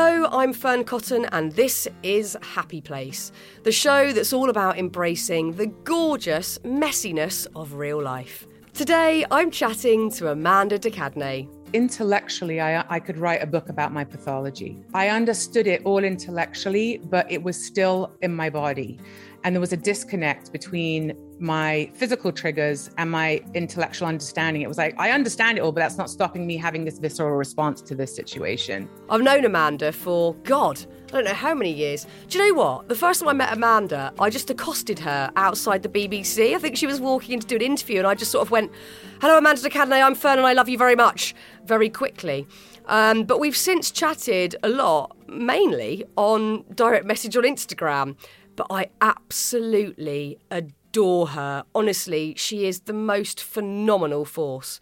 Hello, I'm Fearne Cotton, and this is Happy Place, the show that's all about embracing the gorgeous messiness of real life. Today, I'm chatting to Amanda de Cadenet. Intellectually, I, I could write a book about my pathology. I understood it all intellectually, but it was still in my body. And there was a disconnect between my physical triggers and my intellectual understanding. It was like, I understand it all, but that's not stopping me having this visceral response to this situation. I've known Amanda for, God, I don't know how many years. Do you know what? The first time I met Amanda, I just accosted her outside the BBC. I think she was walking in to do an interview, and I just sort of went, Hello, Amanda de Cadenet, I'm Fearne, and I love you very much, very quickly. Um, but we've since chatted a lot, mainly on direct message on Instagram. But I absolutely adore her. Honestly, she is the most phenomenal force.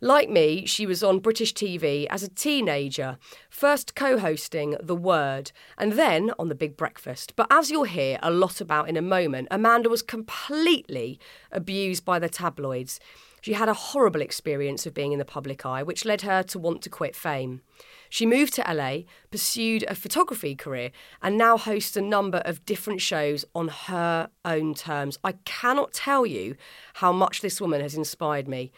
Like me, she was on British TV as a teenager, first co hosting The Word, and then on The Big Breakfast. But as you'll hear a lot about in a moment, Amanda was completely abused by the tabloids. She had a horrible experience of being in the public eye, which led her to want to quit fame. She moved to LA, pursued a photography career, and now hosts a number of different shows on her own terms. I cannot tell you how much this woman has inspired me.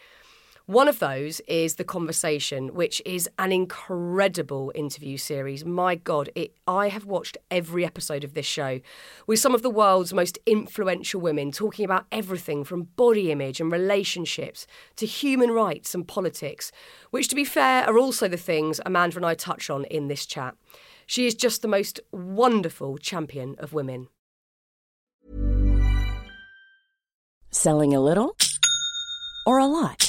One of those is The Conversation, which is an incredible interview series. My God, it, I have watched every episode of this show with some of the world's most influential women talking about everything from body image and relationships to human rights and politics, which, to be fair, are also the things Amanda and I touch on in this chat. She is just the most wonderful champion of women. Selling a little or a lot?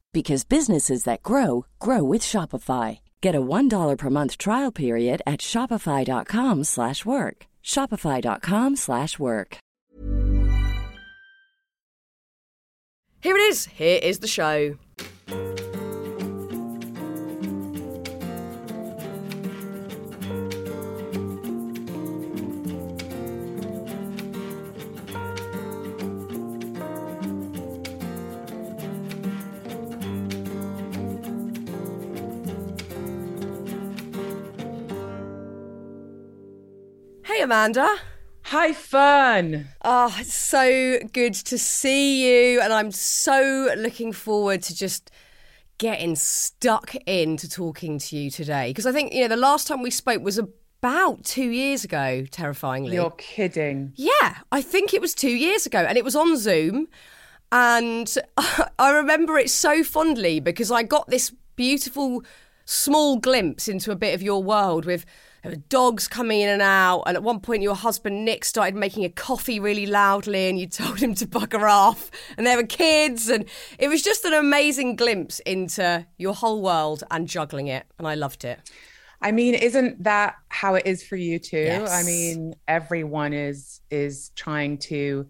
because businesses that grow grow with Shopify. Get a $1 per month trial period at Shopify.com slash work. Shopify.com slash work. Here it is. Here is the show. Amanda. Hi, Fearne. Oh, ah, it's so good to see you. And I'm so looking forward to just getting stuck into talking to you today. Because I think, you know, the last time we spoke was about two years ago, terrifyingly. You're kidding. Yeah, I think it was two years ago. And it was on Zoom. And I remember it so fondly because I got this beautiful small glimpse into a bit of your world with there were dogs coming in and out. And at one point, your husband Nick started making a coffee really loudly, and you told him to bugger off. And there were kids, and it was just an amazing glimpse into your whole world and juggling it. And I loved it. I mean, isn't that how it is for you too? Yes. I mean, everyone is is trying to,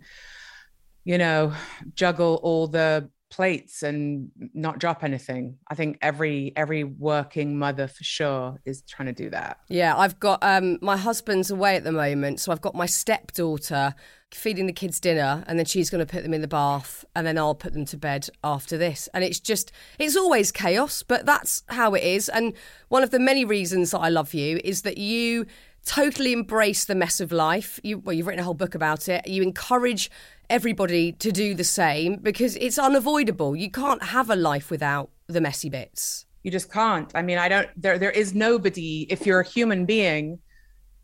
you know, juggle all the plates and not drop anything. I think every every working mother for sure is trying to do that. Yeah, I've got um my husband's away at the moment, so I've got my stepdaughter feeding the kids dinner and then she's going to put them in the bath and then I'll put them to bed after this. And it's just it's always chaos, but that's how it is. And one of the many reasons that I love you is that you totally embrace the mess of life. You well, you've written a whole book about it. You encourage everybody to do the same because it's unavoidable. You can't have a life without the messy bits. You just can't. I mean, I don't there there is nobody if you're a human being,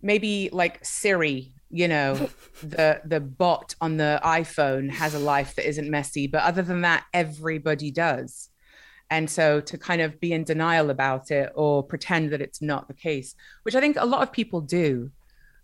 maybe like Siri, you know, the the bot on the iPhone has a life that isn't messy, but other than that everybody does. And so to kind of be in denial about it or pretend that it's not the case, which I think a lot of people do,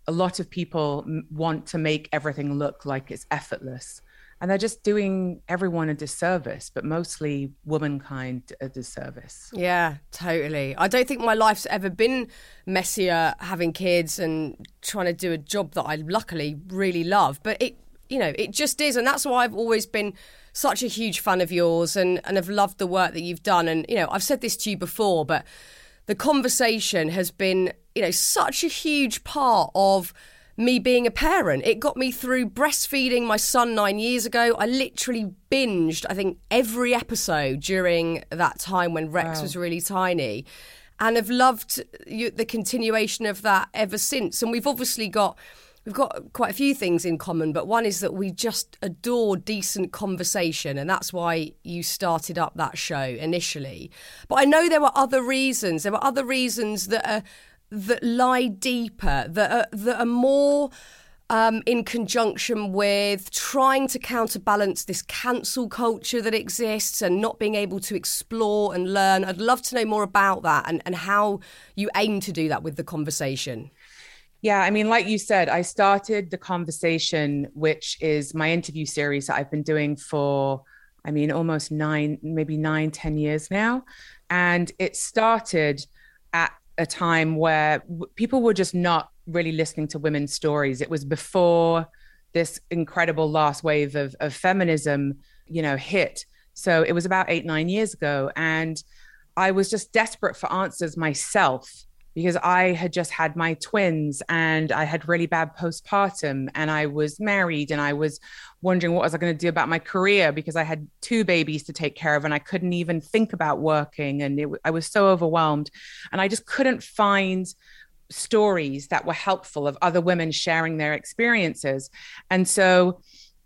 a lot of people want to make everything look like it's effortless and they're just doing everyone a disservice, but mostly womankind a disservice. Yeah, totally. I don't think my life's ever been messier having kids and trying to do a job that I luckily really love, but it, you know, it just is. And that's why I've always been such a huge fan of yours and, and have loved the work that you've done. And, you know, I've said this to you before, but the conversation has been, you know, such a huge part of me being a parent. It got me through breastfeeding my son nine years ago. I literally binged, I think, every episode during that time when Rex wow. was really tiny. And have loved the continuation of that ever since. And we've obviously got we've got quite a few things in common, but one is that we just adore decent conversation, and that's why you started up that show initially. But I know there were other reasons. There were other reasons that are that lie deeper, that are, that are more um, in conjunction with trying to counterbalance this cancel culture that exists and not being able to explore and learn. I'd love to know more about that and, and how you aim to do that with the conversation. Yeah, I mean, like you said, I started the conversation, which is my interview series that I've been doing for, I mean, almost nine, maybe nine, ten years now. And it started at a time where w- people were just not really listening to women's stories. It was before this incredible last wave of, of feminism, you know, hit. So it was about eight, nine years ago. And I was just desperate for answers myself because I had just had my twins and I had really bad postpartum and I was married and I was wondering what was I going to do about my career because I had two babies to take care of and I couldn't even think about working and it, I was so overwhelmed. And I just couldn't find stories that were helpful of other women sharing their experiences. And so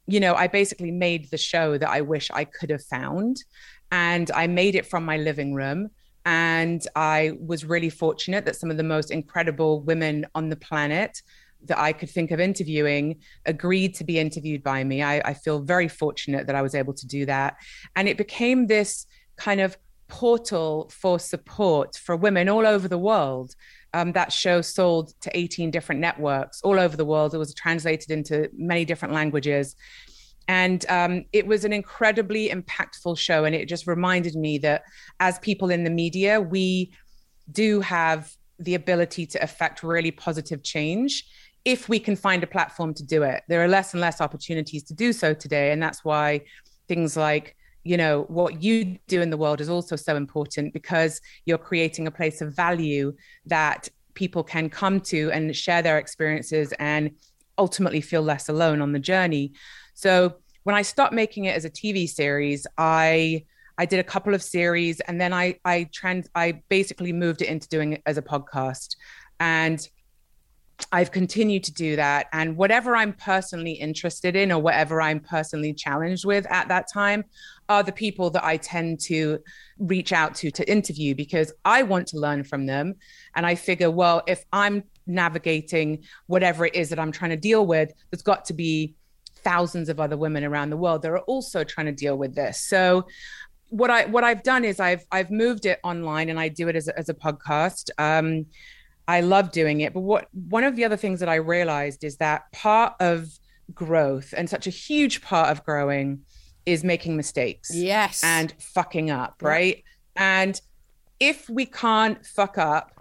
you know I basically made the show that I wish I could have found. And I made it from my living room and I was really fortunate that some of the most incredible women on the planet that I could think of interviewing agreed to be interviewed by me. I, I, feel very fortunate that I was able to do that. And it became this kind of portal for support for women all over the world. Um, that show sold to 18 different networks all over the world. It was translated into many different languages. And um, it was an incredibly impactful show. And it just reminded me that as people in the media, we do have the ability to affect really positive change if we can find a platform to do it. There are less and less opportunities to do so today. And that's why things like you know what you do in the world is also so important because you're creating a place of value that people can come to and share their experiences and ultimately feel less alone on the journey so when I stopped making it as a TV series, I I did a couple of series and then I I trans I basically moved it into doing it as a podcast. And I've continued to do that. And whatever I'm personally interested in or whatever I'm personally challenged with at that time are the people that I tend to reach out to to interview because I want to learn from them. And I figure, well, if I'm navigating whatever it is that I'm trying to deal with, there's got to be thousands of other women around the world that are also trying to deal with this. So what I what I've done is I've I've moved it online and I do it as a, as a podcast. Um, I love doing it, but what one of the other things that I realized is that part of growth and such a huge part of growing is making mistakes. Yes. And fucking up, right? And if we can't fuck up,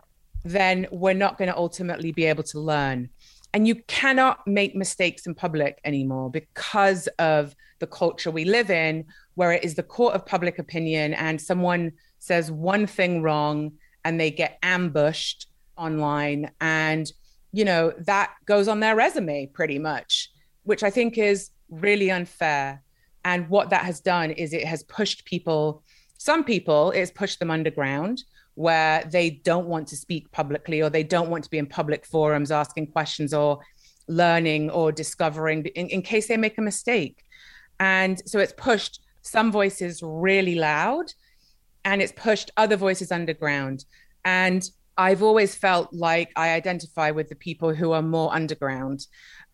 then we're not going to ultimately be able to learn. And you cannot make mistakes in public anymore because of the culture we live in, where it is the court of public opinion and someone says one thing wrong and they get ambushed online. And, you know, that goes on their resume pretty much, which I think is really unfair. And what that has done is it has pushed people, some people, it's pushed them underground where they don't want to speak publicly or they don't want to be in public forums asking questions or learning or discovering in, in case they make a mistake. And so it's pushed some voices really loud and it's pushed other voices underground. And I've always felt like I identify with the people who are more underground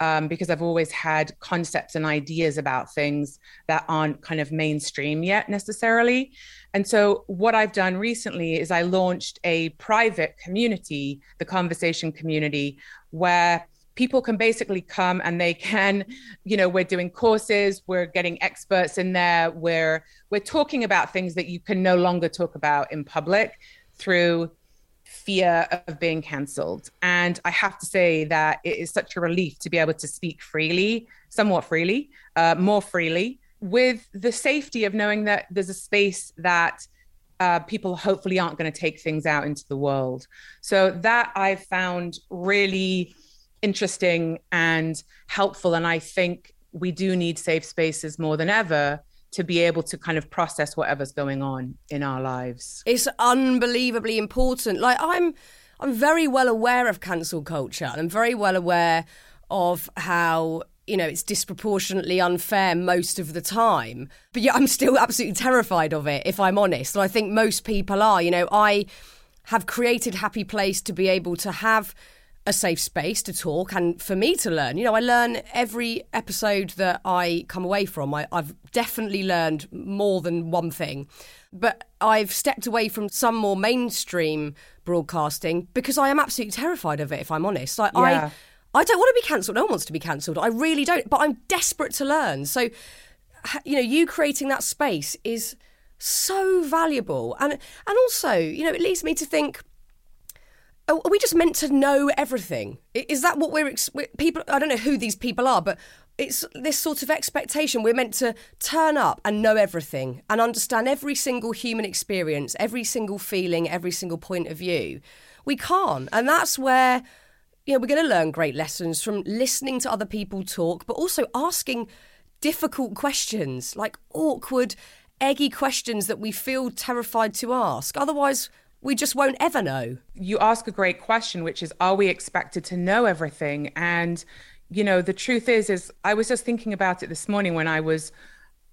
um, because I've always had concepts and ideas about things that aren't kind of mainstream yet necessarily. And so, what I've done recently is I launched a private community, the conversation community, where people can basically come and they can you know we're doing courses we're getting experts in there we're we're talking about things that you can no longer talk about in public through fear of being cancelled and i have to say that it is such a relief to be able to speak freely somewhat freely uh, more freely with the safety of knowing that there's a space that uh, people hopefully aren't going to take things out into the world so that i've found really interesting and helpful. And I think we do need safe spaces more than ever to be able to kind of process whatever's going on in our lives. It's unbelievably important. Like I'm I'm very well aware of cancel culture and I'm very well aware of how you know it's disproportionately unfair most of the time but yeah i'm still absolutely terrified of it if i'm honest and i think most people are you know i have created happy place to be able to have a safe space to talk and for me to learn. You know, I learn every episode that I come away from. I, have definitely learned more than one thing. But I've stepped away from some more mainstream broadcasting because I am absolutely terrified of it, if I'm honest. I, yeah. I, I don't want to be cancelled. No one wants to be cancelled. I really don't. But I'm desperate to learn. So, you know, you creating that space is so valuable. And, and also, you know, it leads me to think are we just meant to know everything? Is that what we're people? I don't know who these people are, but it's this sort of expectation. We're meant to turn up and know everything and understand every single human experience, every single feeling, every single point of view. We can't, and that's where you know we're going to learn great lessons from listening to other people talk, but also asking difficult questions, like awkward, eggy questions that we feel terrified to ask. Otherwise we just won't ever know. You ask a great question, which is, are we expected to know everything? And, you know, the truth is, is I was just thinking about it this morning when I was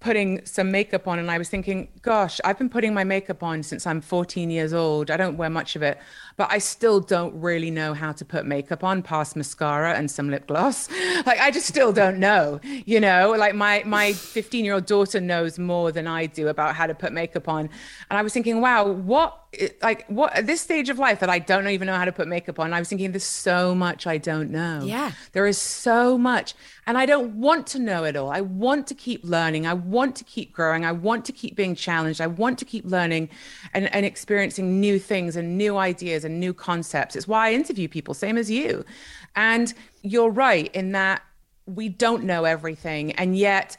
putting some makeup on and I was thinking, gosh, I've been putting my makeup on since I'm 14 years old. I don't wear much of it, but I still don't really know how to put makeup on past mascara and some lip gloss. Like I just still don't know, you know, like my my 15 year old daughter knows more than I do about how to put makeup on. And I was thinking, wow, what like what at this stage of life that I don't even know how to put makeup on. I was thinking there's so much I don't know. Yeah. There is so much. And I don't want to know it all. I want to keep learning. I want to keep growing. I want to keep being challenged. I want to keep learning and, and experiencing new things and new ideas and new concepts. It's why I interview people, same as you. And you're right in that we don't know everything. And yet,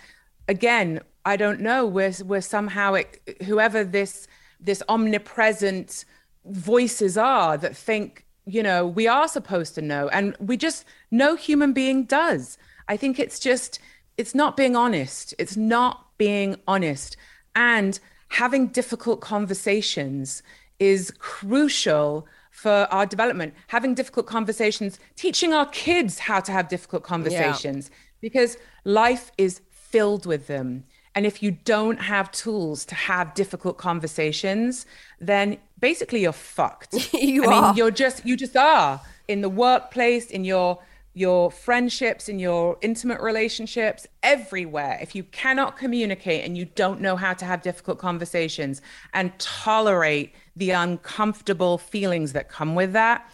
again, I don't know. We're, we're somehow, it, whoever this, this omnipresent voices are that think, you know, we are supposed to know. And we just, no human being does. I think it's just, it's not being honest. It's not being honest. And having difficult conversations is crucial for our development. Having difficult conversations, teaching our kids how to have difficult conversations yeah. because life is filled with them. And if you don't have tools to have difficult conversations, then basically you're fucked. you I are. Mean, you're just you just are in the workplace, in your your friendships, in your intimate relationships, everywhere. If you cannot communicate and you don't know how to have difficult conversations and tolerate the uncomfortable feelings that come with that,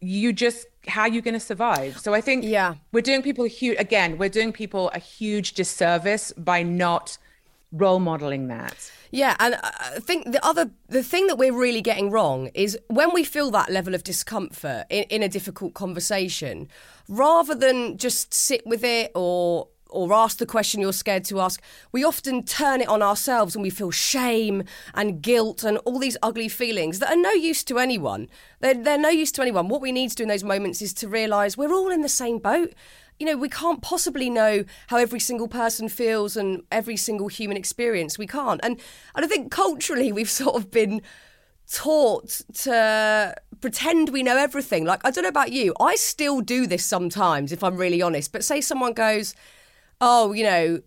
you just how are you going to survive? So I think yeah, we're doing people a huge again, we're doing people a huge disservice by not role modeling that. Yeah, and I think the other the thing that we're really getting wrong is when we feel that level of discomfort in, in a difficult conversation, rather than just sit with it or or ask the question you're scared to ask, we often turn it on ourselves and we feel shame and guilt and all these ugly feelings that are no use to anyone. They're, they're no use to anyone. What we need to do in those moments is to realise we're all in the same boat you know, we can't possibly know how every single person feels and every single human experience. We can't. And, and I think culturally we've sort of been taught to pretend we know everything. Like, I don't know about you, I still do this sometimes, if I'm really honest. But say someone goes, oh, you know,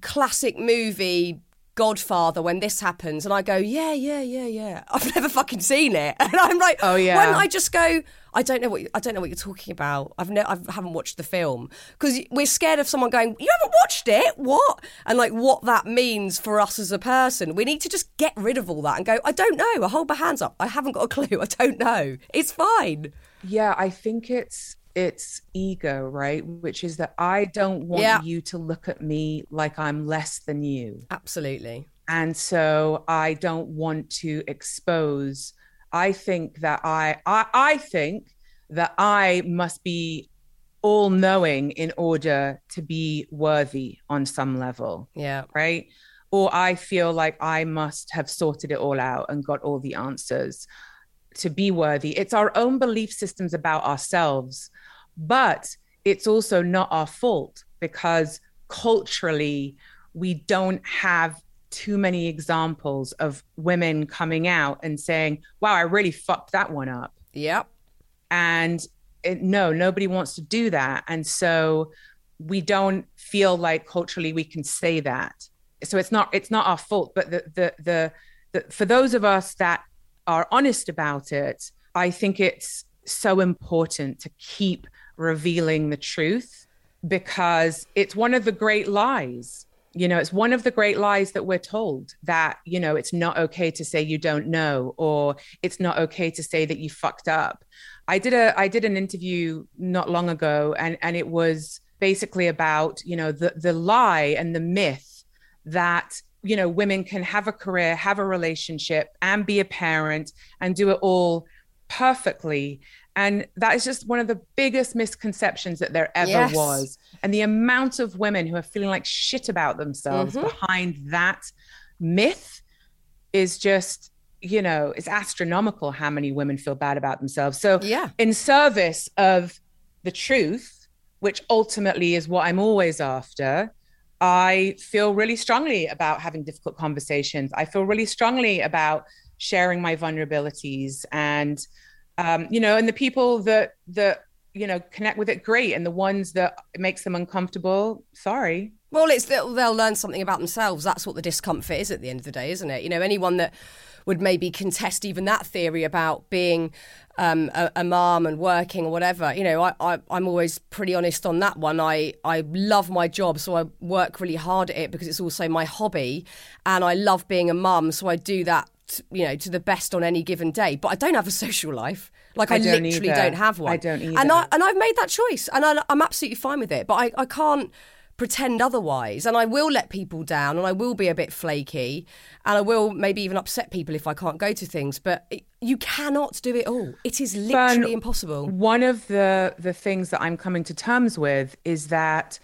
classic movie, Godfather when this happens, and I go, yeah, yeah, yeah, yeah. I've never fucking seen it, and I'm like, oh yeah. When I just go, I don't know what I don't know what you're talking about. I've ne- I haven't watched the film because we're scared of someone going, you haven't watched it, what? And like what that means for us as a person. We need to just get rid of all that and go, I don't know. I hold my hands up. I haven't got a clue. I don't know. It's fine. Yeah, I think it's it's ego, right? Which is that I don't want Yeah. you to look at me like I'm less than you. Absolutely. And so I don't want to expose. I think that I I, I think that I must be all knowing in order to be worthy on some level Yeah. right? Or I feel like I must have sorted it all out and got all the answers to be worthy. It's our own belief systems about ourselves, but it's also not our fault because culturally, we don't have too many examples of women coming out and saying, wow, I really fucked that one up. Yep. and it, no nobody wants to do that. And so we don't feel like culturally we can say that. So it's not it's not our fault. But the the the, the for those of us that are honest about it i think it's so important to keep revealing the truth because it's one of the great lies. You know it's one of the great lies that we're told that you know it's not okay to say you don't know or it's not okay to say that you fucked up. I did a i did an interview not long ago and and it was basically about you know the the lie and the myth that you know women can have a career have a relationship and be a parent and do it all perfectly and that is just one of the biggest misconceptions that there ever Yes. was and the amount of women who are feeling like shit about themselves mm-hmm. behind that myth is just you know it's astronomical how many women feel bad about themselves so Yeah. in service of the truth which ultimately is what i'm always after i feel really strongly about having difficult conversations i feel really strongly about sharing my vulnerabilities and um, you know and the people that that you know connect with it great and the ones that it makes them uncomfortable sorry Well, it's they'll, they'll learn something about themselves. That's what the discomfort is at the end of the day, isn't it? You know, anyone that would maybe contest even that theory about being um, a, a mom and working or whatever. You know, I, I, I'm always pretty honest on that one. I, I love my job, so I work really hard at it because it's also my hobby, and I love being a mum, so I do that. T- You know, to the best on any given day, but I don't have a social life. Like I, I don't literally either. don't have one. I don't either. And. I and I've made that choice, and I, I'm absolutely fine with it. But I, I can't pretend otherwise, and I will let people down, and I will be a bit flaky, and I will maybe even upset people if I can't go to things. But it, you cannot do it all. It is literally impossible. One of the the things that I'm coming to terms with is that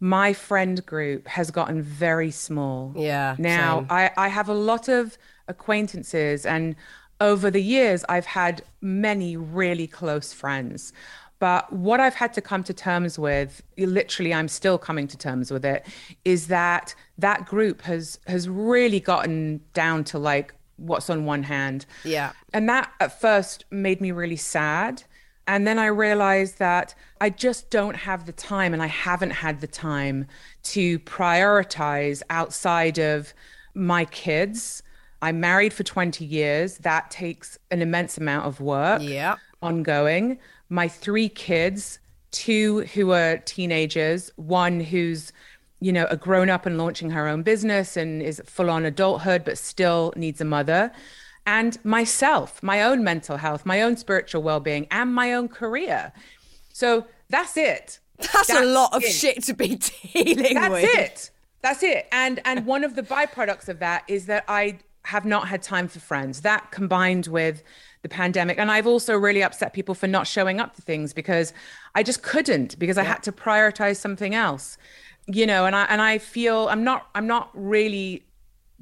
my friend group has gotten very small. Yeah, Now same. I, I have a lot of acquaintances and over the years I've had many really close friends. But what I've had to come to terms with, literally I'm still coming to terms with it, is that that group has has really gotten down to like what's on one hand. Yeah. And that at first made me really sad. And then I realized that I just don't have the time and I haven't had the time to prioritize outside of my kids. I'm married for 20 years. That takes an immense amount of work Yeah. ongoing. My three kids, two who are teenagers, one who's, you know, a grown up and launching her own business and is full on adulthood, but still needs a mother. And myself, my own mental health, my own spiritual well being, and my own career. So that's it. That's, a lot of shit to be dealing That's with. That's it. That's it. And and one of the byproducts of that is that I have not had time for friends. That combined with the pandemic, and I've also really upset people for not showing up to things because I just couldn't because I had to prioritize something else. You know, and I and I feel I'm not I'm not really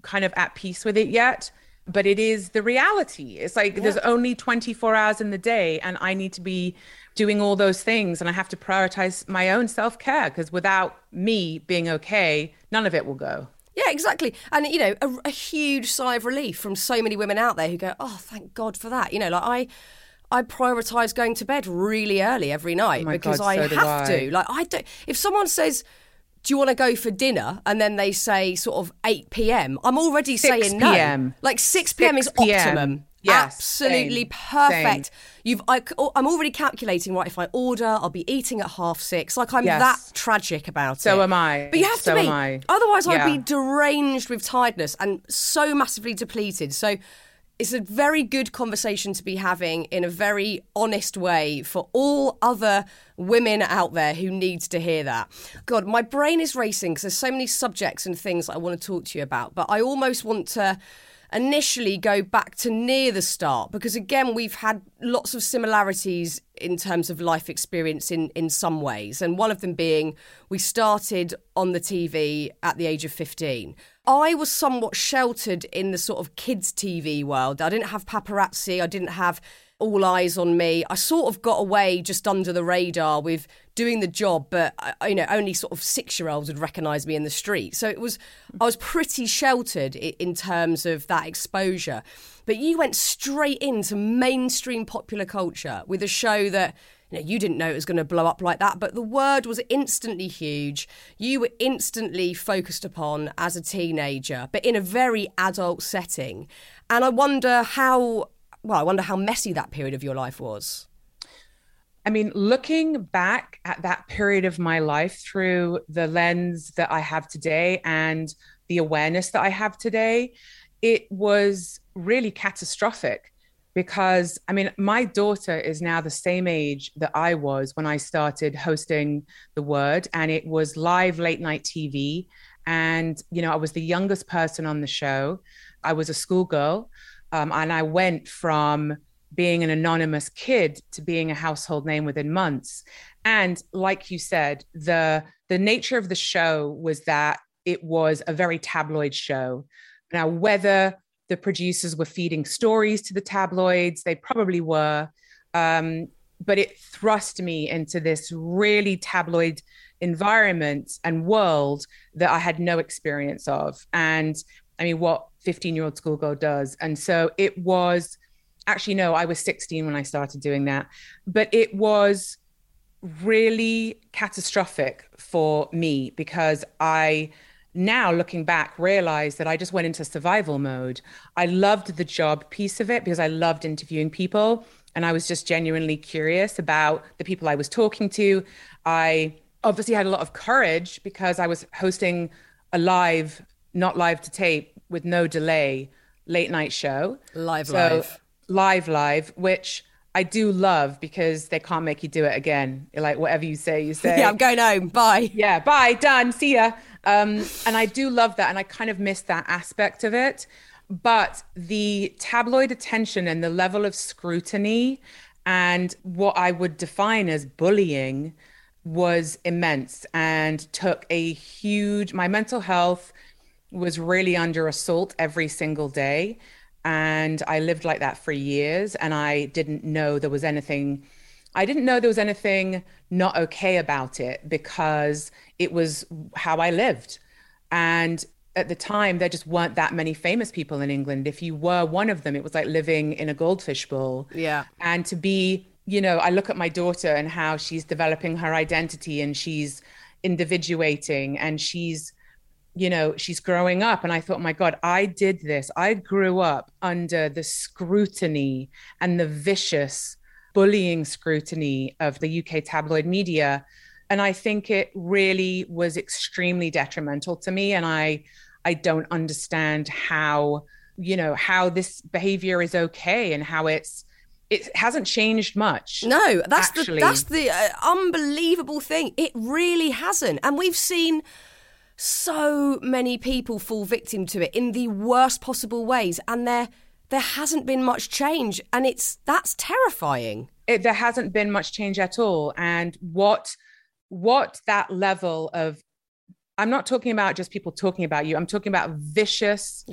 kind of at peace with it yet. But it is the reality. It's like there's only 24 hours in the day, and I need to be doing all those things, and I have to prioritize my own self care because without me being okay, none of it will go. Yeah, exactly. And, you know, a, a huge sigh of relief from so many women out there who go, oh, thank God for that. You know, like I. I prioritize going to bed really early every night Oh because God, I so have I. to. Like I don't. If someone says, "Do you want to go for dinner?" and then they say sort of eight p.m., I'm already 6 saying no. p.m.. Like six p.m. is 6 p.m.. optimum. Yes, Absolutely same, perfect. same. You've. I, am oh, already calculating. Right, if I order, I'll be eating at half six. Like I'm Yes. that tragic about it. So am I. But you have So to be. am I. Otherwise, I'd be deranged with tiredness and so massively depleted. So it's a very good conversation to be having in a very honest way for all other women out there who needs to hear that. God, my brain is racing because there's so many subjects and things I want to talk to you about, but I almost want to initially go back to near the start? Because again we've had lots of similarities in terms of life experience in in some ways. And one of them being we started on the TV at the age of 15 I was somewhat sheltered in the sort of kids TV world. I didn't have paparazzi. I didn't have all eyes on me. I sort of got away just under the radar with doing the job, but uh, you know, only sort of six year olds would recognise me in the street. So it was, I was pretty sheltered in terms of that exposure. But you went straight into mainstream popular culture with a show that you, know, you didn't know it was going to blow up like that, but the word was instantly huge. You were instantly focused upon as a teenager, but in a very adult setting. And I wonder how well, I wonder how messy that period of your life was. I mean, looking back at that period of my life through the lens that I have today and the awareness that I have today, it was really catastrophic because I mean, my daughter is now the same age that I was when I started hosting The Word, and it was live late night TV. And, you know, I was the youngest person on the show. I was a schoolgirl. Um, and I went from being an anonymous kid to being a household name within months. And like you said, the the nature of the show was that it was a very tabloid show. Now, whether the producers were feeding stories to the tabloids, they probably were. Um, but it thrust me into this really tabloid environment and world that I had no experience of. And I mean, what 15 year old schoolgirl does. And so it was actually, no, I was 16 when I started doing that, but it was really catastrophic for me because I now looking back realized that I just went into survival mode. I loved the job piece of it because I loved interviewing people and I was just genuinely curious about the people I was talking to. I obviously had a lot of courage because I was hosting a live, not live to tape, with no delay late night show. Live, so, live. Live, live, which I do love because they can't make you do it again. Like whatever you say, you say. yeah, I'm going home. Bye. Yeah, bye. Done. See ya. Um, and I do love that. And I kind of miss that aspect of it. But the tabloid attention and the level of scrutiny and what I would define as bullying was immense and took a huge, my mental health was really under assault every single day. And I lived like that for years. And I didn't know there was anything, I didn't know there was anything not okay about it because it was how I lived. And at the time, there just weren't that many famous people in England. If you were one of them, it was like living in a goldfish bowl. Yeah. And to be, you know, I look at my daughter and how she's developing her identity and she's individuating and she's, you know, she's growing up. And I thought, my God, I did this. I grew up under the scrutiny and the vicious bullying scrutiny of the UK tabloid media. And I think it really was extremely detrimental to me. And I, I don't understand how, you know, how this behavior is okay and how it's, it hasn't changed much. No, that's actually. the that's the uh, unbelievable thing. It really hasn't, and we've seen so many people fall victim to it in the worst possible ways and there there hasn't been much change and it's that's terrifying. It, there hasn't been much change at all and what what that level of i'm not talking about just people talking about you i'm talking about vicious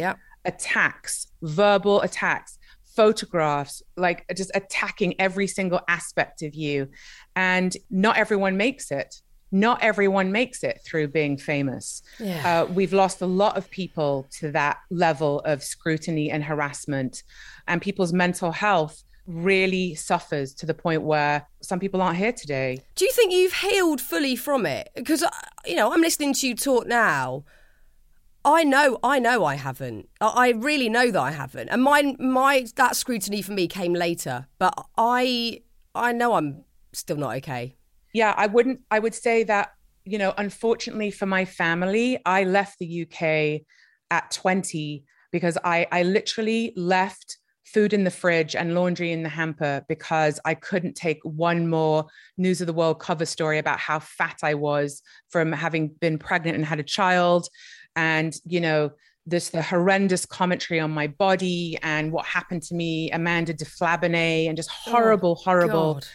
attacks verbal attacks photographs like just attacking every single aspect of you and not everyone makes it not everyone makes it through being famous. Yeah. Uh, we've lost a lot of people to that level of scrutiny and harassment, and people's mental health really suffers to the point where some people aren't here today. Do you think you've healed fully from it? Because uh, you know, I'm listening to you talk now. I know, I know, I haven't. I really know that I haven't, and my my that scrutiny for me came later. But I, I know I'm still not okay yeah, I wouldn't, I would say that, you know, unfortunately for my family, I left the UK at 20 because I, I literally left food in the fridge and laundry in the hamper because I couldn't take one more news of the world cover story about how fat I was from having been pregnant and had a child. And, you know, this the horrendous commentary on my body and what happened to me, Amanda de Flabonnet, and just horrible, oh, horrible. God.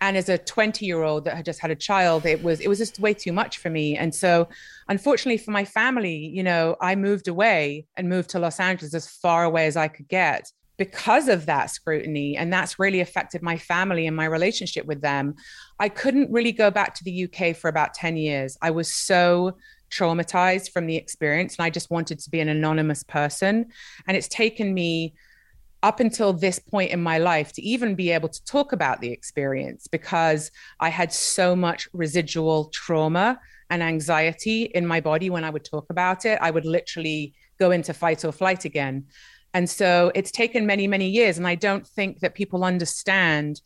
And as a 20 year old that had just had a child, it was it was just way too much for me. And so unfortunately for my family, you know, I moved away and moved to Los Angeles as far away as I could get because of that scrutiny. And that's really affected my family and my relationship with them. I couldn't really go back to the UK for about 10 years. I was so traumatized from the experience and I just wanted to be an anonymous person. And it's taken me up until this point in my life to even be able to talk about the experience because I had so much residual trauma and anxiety in my body when I would talk about it. I would literally go into fight or flight again. And so it's taken many, many years. And I don't think that people understand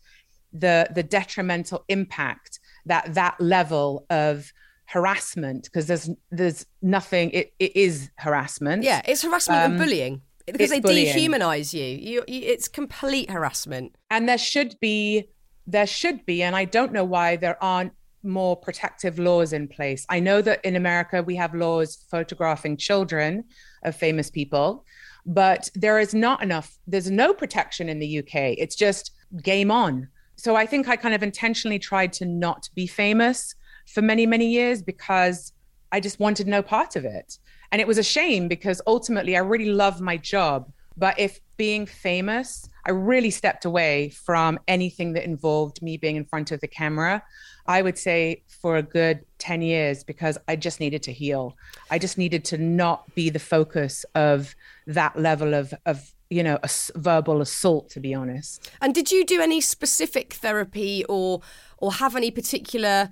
the, the detrimental impact that that level of harassment, because there's there's nothing, it, it is harassment. Yeah, it's harassment um, and bullying. Because they bullying. dehumanize you. You, you. It's complete harassment. And there should be, there should be, and I don't know why there aren't more protective laws in place. I know that in America we have laws photographing children of famous people, but there is not enough, there's no protection in the UK. It's just game on. So I think I kind of intentionally tried to not be famous for many, many years because I just wanted no part of it. And it was a shame because ultimately I really love my job. But if being famous, I really stepped away from anything that involved me being in front of the camera. I would say for a good 10 years because I just needed to heal. I just needed to not be the focus of that level of, of you know, a verbal assault, to be honest. And did you do any specific therapy or or have any particular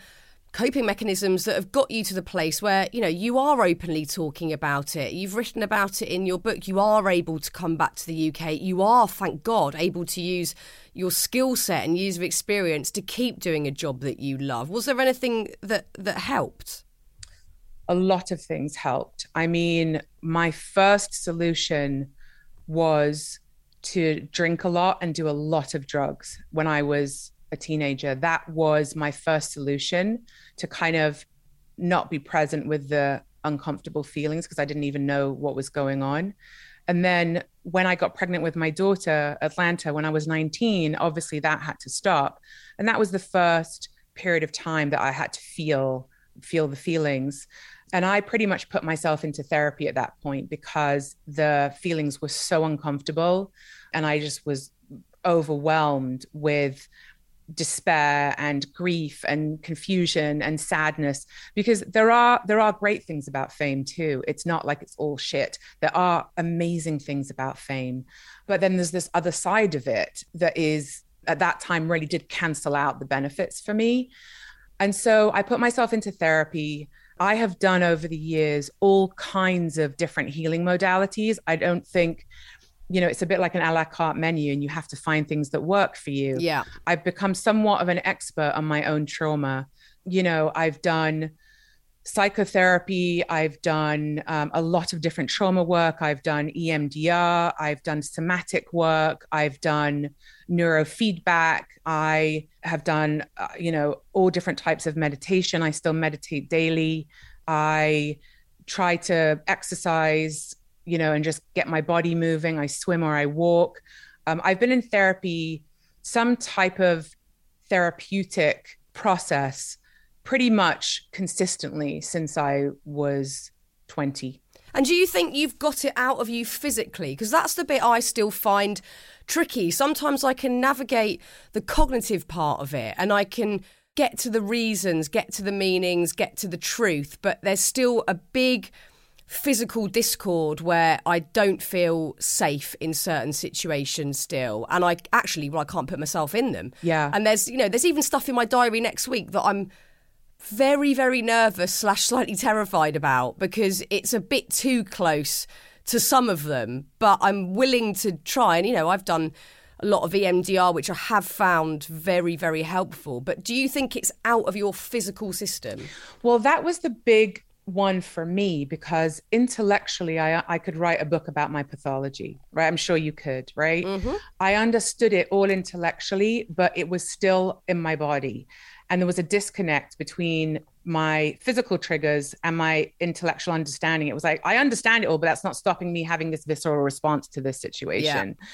coping mechanisms that have got you to the place where you know you are openly talking about it. You've written about it in your book. You are able to come back to the UK you are thank god able to use your skill set and years of experience to keep doing a job that you love. Was there anything that that helped? A lot of things helped. I mean my first solution was to drink a lot and do a lot of drugs. When i was a teenager, that was my first solution to kind of not be present with the uncomfortable feelings because I didn't even know what was going on. And then when I got pregnant with my daughter, Atlanta, when I was 19, obviously that had to stop. And that was the first period of time that I had to feel feel the feelings. And I pretty much put myself into therapy at that point because the feelings were so uncomfortable and I just was overwhelmed with despair and grief and confusion and sadness because there are there are great things about fame too. It's not like it's all shit. There are amazing things about fame. But then there's this other side of it that is at that time really did cancel out the benefits for me. And so i put myself into therapy. I have done over the years all kinds of different healing modalities. I don't think you know, it's a bit like an a la carte menu and you have to find things that work for you. Yeah. I've become somewhat of an expert on my own trauma. You know, I've done psychotherapy, I've done um, a lot of different trauma work, I've done EMDR, I've done somatic work, I've done neurofeedback, I have done, uh, you know, all different types of meditation. I still meditate daily. I try to exercise you know, and just get my body moving. I swim or I walk. Um, I've been in therapy, some type of therapeutic process pretty much consistently since I was 20. And do you think you've got it out of you physically? Because that's the bit I still find tricky. Sometimes I can navigate the cognitive part of it and I can get to the reasons, get to the meanings, get to the truth, but there's still a big physical discord where I don't feel safe in certain situations still. And I actually, well, I can't put myself in them. Yeah. And there's, you know, there's even stuff in my diary next week that I'm very, very nervous slash slightly terrified about because it's a bit too close to some of them. But I'm willing to try. And, you know, I've done a lot of EMDR, which I have found very, very helpful. But do you think it's out of your physical system? Well, that was the big one for me because intellectually I, I could write a book about my pathology right? I'm sure you could right? Mm-hmm. i understood it all intellectually but it was still in my body. And there was a disconnect between my physical triggers and my intellectual understanding. It was like i understand it all but that's not stopping me having this visceral response to this situation. Yeah.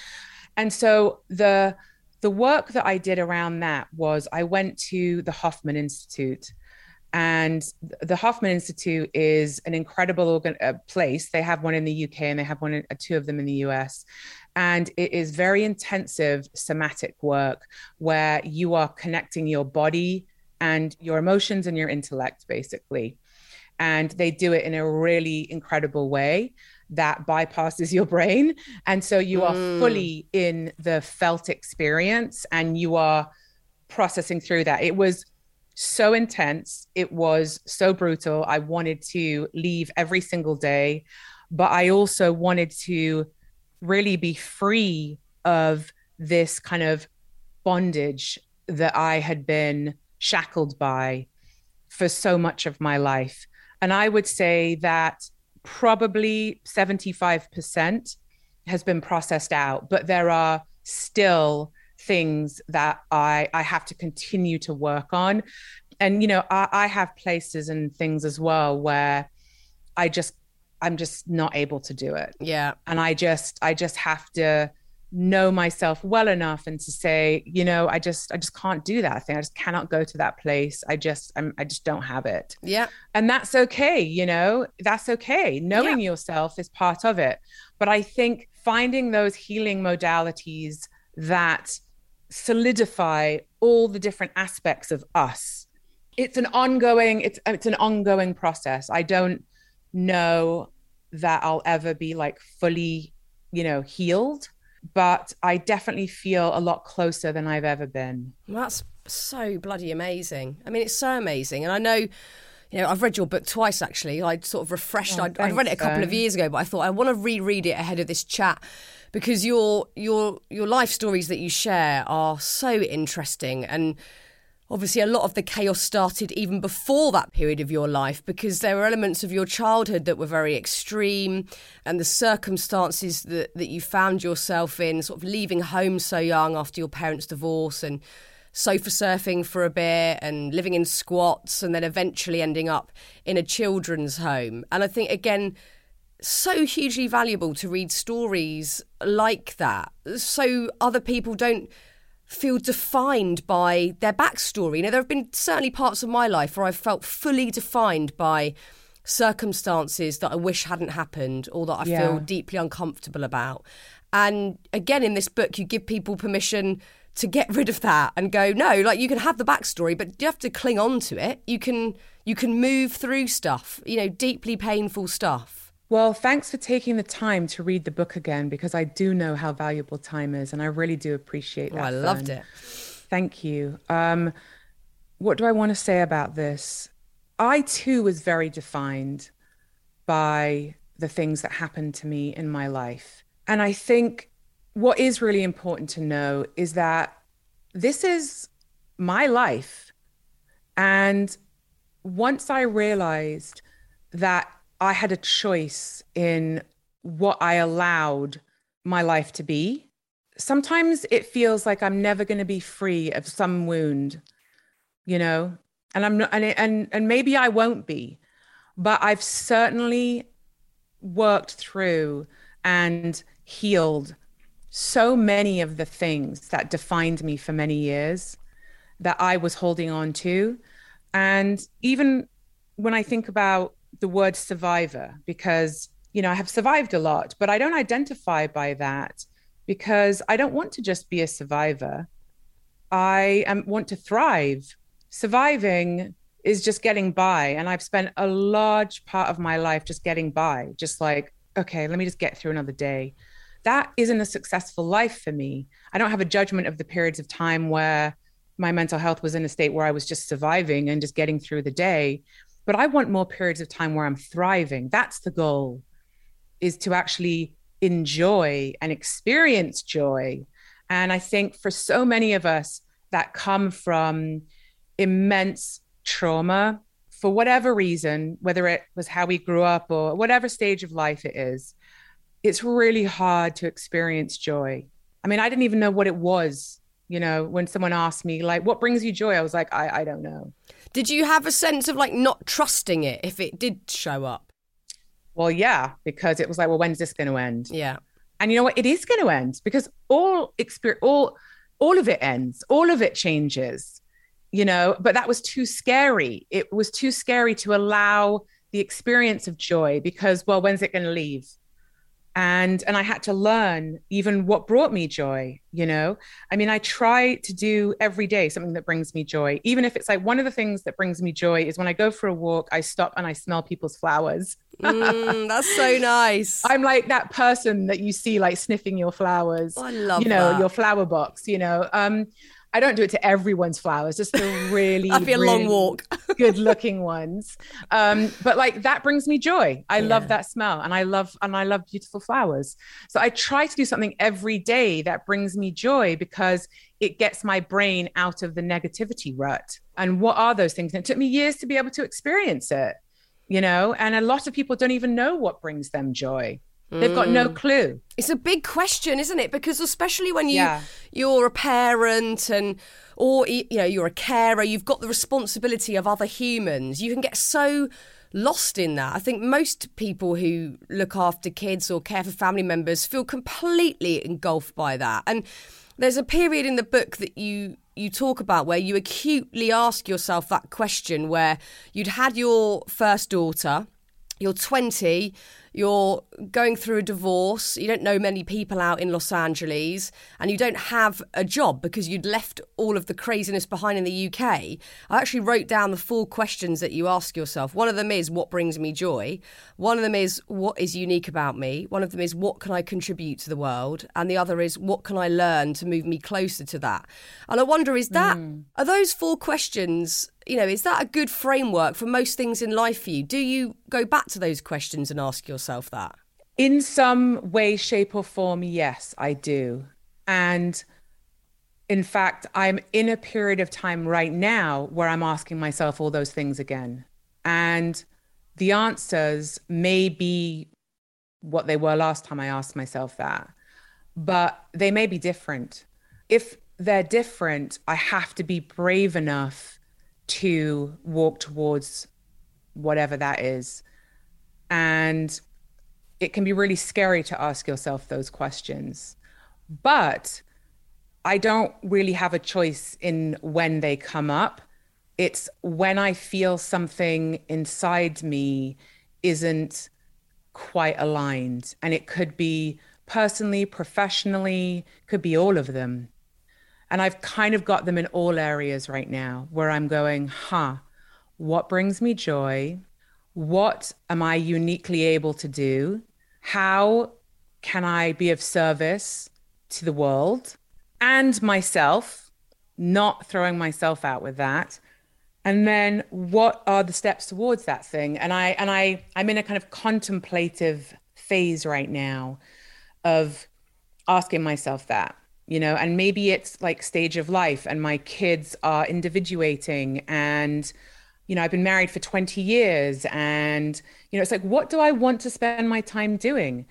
and so the the work that i did around that was i went to the hoffman institute and the Hoffman Institute is an incredible organ- uh, place. They have one in the UK and they have one, in, uh, two of them in the US. And it is very intensive somatic work where you are connecting your body and your emotions and your intellect, basically. And they do it in a really incredible way that bypasses your brain. And so you are mm. fully in the felt experience and you are processing through that. It was so intense. It was so brutal. I wanted to leave every single day, but I also wanted to really be free of this kind of bondage that I had been shackled by for so much of my life. And I would say that probably 75% has been processed out, but there are still things that I I have to continue to work on. And you know, I, I have places and things as well where I just I'm just not able to do it. Yeah. And I just I just have to know myself well enough and to say, you know, I just I just can't do that thing. I just cannot go to that place. I just I'm I just don't have it. Yeah. And that's okay, you know. That's okay. Knowing yeah. yourself is part of it. But I think finding those healing modalities that solidify all the different aspects of us. It's an ongoing it's it's an ongoing process. I don't know that i'll ever be like fully you know healed but i definitely feel a lot closer than i've ever been. That's so bloody amazing. I mean it's so amazing. And i know you know, I've read your book twice actually. I sort of refreshed. Oh, I'd, I'd, read it a couple of years ago, but I thought I want to reread it ahead of this chat because your your your life stories that you share are so interesting. And obviously a lot of the chaos started even before that period of your life because there were elements of your childhood that were very extreme and the circumstances that, that you found yourself in sort of leaving home so young after your parents divorce and sofa surfing for a bit and living in squats and then eventually ending up in a children's home. And i think again so hugely valuable to read stories like that so other people don't feel defined by their backstory. You know, there have been certainly parts of my life where I've felt fully defined by circumstances that I wish hadn't happened or that I yeah. feel deeply uncomfortable about. And again, in this book, you give people permission to get rid of that and go, no, like you can have the backstory, but you have to cling on to it. You can you can move through stuff, you know, deeply painful stuff. Well, thanks for taking the time to read the book again because I do know how valuable time is and I really do appreciate that. Oh, I loved it. Thank you. Um, what do I want to say about this? I too was very defined by the things that happened to me in my life. And I think what is really important to know is that this is my life. And once I realized that I had a choice in what I allowed my life to be. Sometimes it feels like I'm never going to be free of some wound, you know, and I'm not, and, and, and maybe I won't be, but I've certainly worked through and healed so many of the things that defined me for many years that I was holding on to. And even when I think about the word survivor because, you know, I have survived a lot, but I don't identify by that because I don't want to just be a survivor. I am, want to thrive. Surviving is just getting by. And I've spent a large part of my life just getting by, just like, okay, let me just get through another day. That isn't a successful life for me. I don't have a judgment of the periods of time where my mental health was in a state where I was just surviving and just getting through the day but I want more periods of time where I'm thriving. That's the goal, is to actually enjoy and experience joy. And I think for so many of us that come from immense trauma for whatever reason, whether it was how we grew up or whatever stage of life it is, it's really hard to experience joy. I mean, I didn't even know what it was. You know, when someone asked me, like, what brings you joy? I was like, I, I don't know. Did you have a sense of like not trusting it if it did show up? Well, yeah, because it was like, well, when's this going to end? Yeah. And you know what? It is going to end because all experience, all, all of it ends, all of it changes, you know, but that was too scary. It was too scary to allow the experience of joy because, well, when's it going to leave? And and i had to learn even what brought me joy you know? I mean i try to do every day something that brings me joy. Even if it's like one of the things that brings me joy is when i go for a walk i stop and i smell people's flowers. Mm, that's so nice. I'm like that person that you see like sniffing your flowers oh, i love you know that. your flower box you know? Um I don't do it to everyone's flowers, just the really, That'd be a really long walk. good looking ones. Um, but like that brings me joy. I yeah. love that smell and I love and I love beautiful flowers. So I try to do something every day that brings me joy because it gets my brain out of the negativity rut. And what are those things? And it took me years to be able to experience it, you know, and a lot of people don't even know what brings them joy. They've got no mm. clue. It's a big question, isn't it? Because especially when you yeah. you're a parent and or you know you're a carer, you've got the responsibility of other humans. You can get so lost in that. I think most people who look after kids or care for family members feel completely engulfed by that. And there's a period in the book that you you talk about where you acutely ask yourself that question where you'd had your first daughter, you're 20, you're going through a divorce, you don't know many people out in Los Angeles, and you don't have a job because you'd left all of the craziness behind in the UK, I actually wrote down the four questions that you ask yourself. One of them is, What brings me joy? One of them is, What is unique about me? One of them is, What can I contribute to the world? And the other is, What can I learn to move me closer to that? And I wonder, is that, mm. are those four questions you know, is that a good framework for most things in life for you? Do you go back to those questions and ask yourself that? In some way, shape, or form, yes, I do. And in fact, I'm in a period of time right now where I'm asking myself all those things again. And the answers may be what they were last time I asked myself that, but they may be different. If they're different, I have to be brave enough to walk towards whatever that is. And it can be really scary to ask yourself those questions. But I don't really have a choice in when they come up. It's when I feel something inside me isn't quite aligned. And it could be personally, professionally, could be all of them. And I've kind of got them in all areas right now where I'm going, huh, what brings me joy? What am I uniquely able to do? How can I be of service to the world and myself, not throwing myself out with that? And then what are the steps towards that thing? And I and I I'm in a kind of contemplative phase right now of asking myself that you know and maybe it's like stage of life and my kids are individuating and you know i've been married for 20 years and you know it's like what do i want to spend my time doing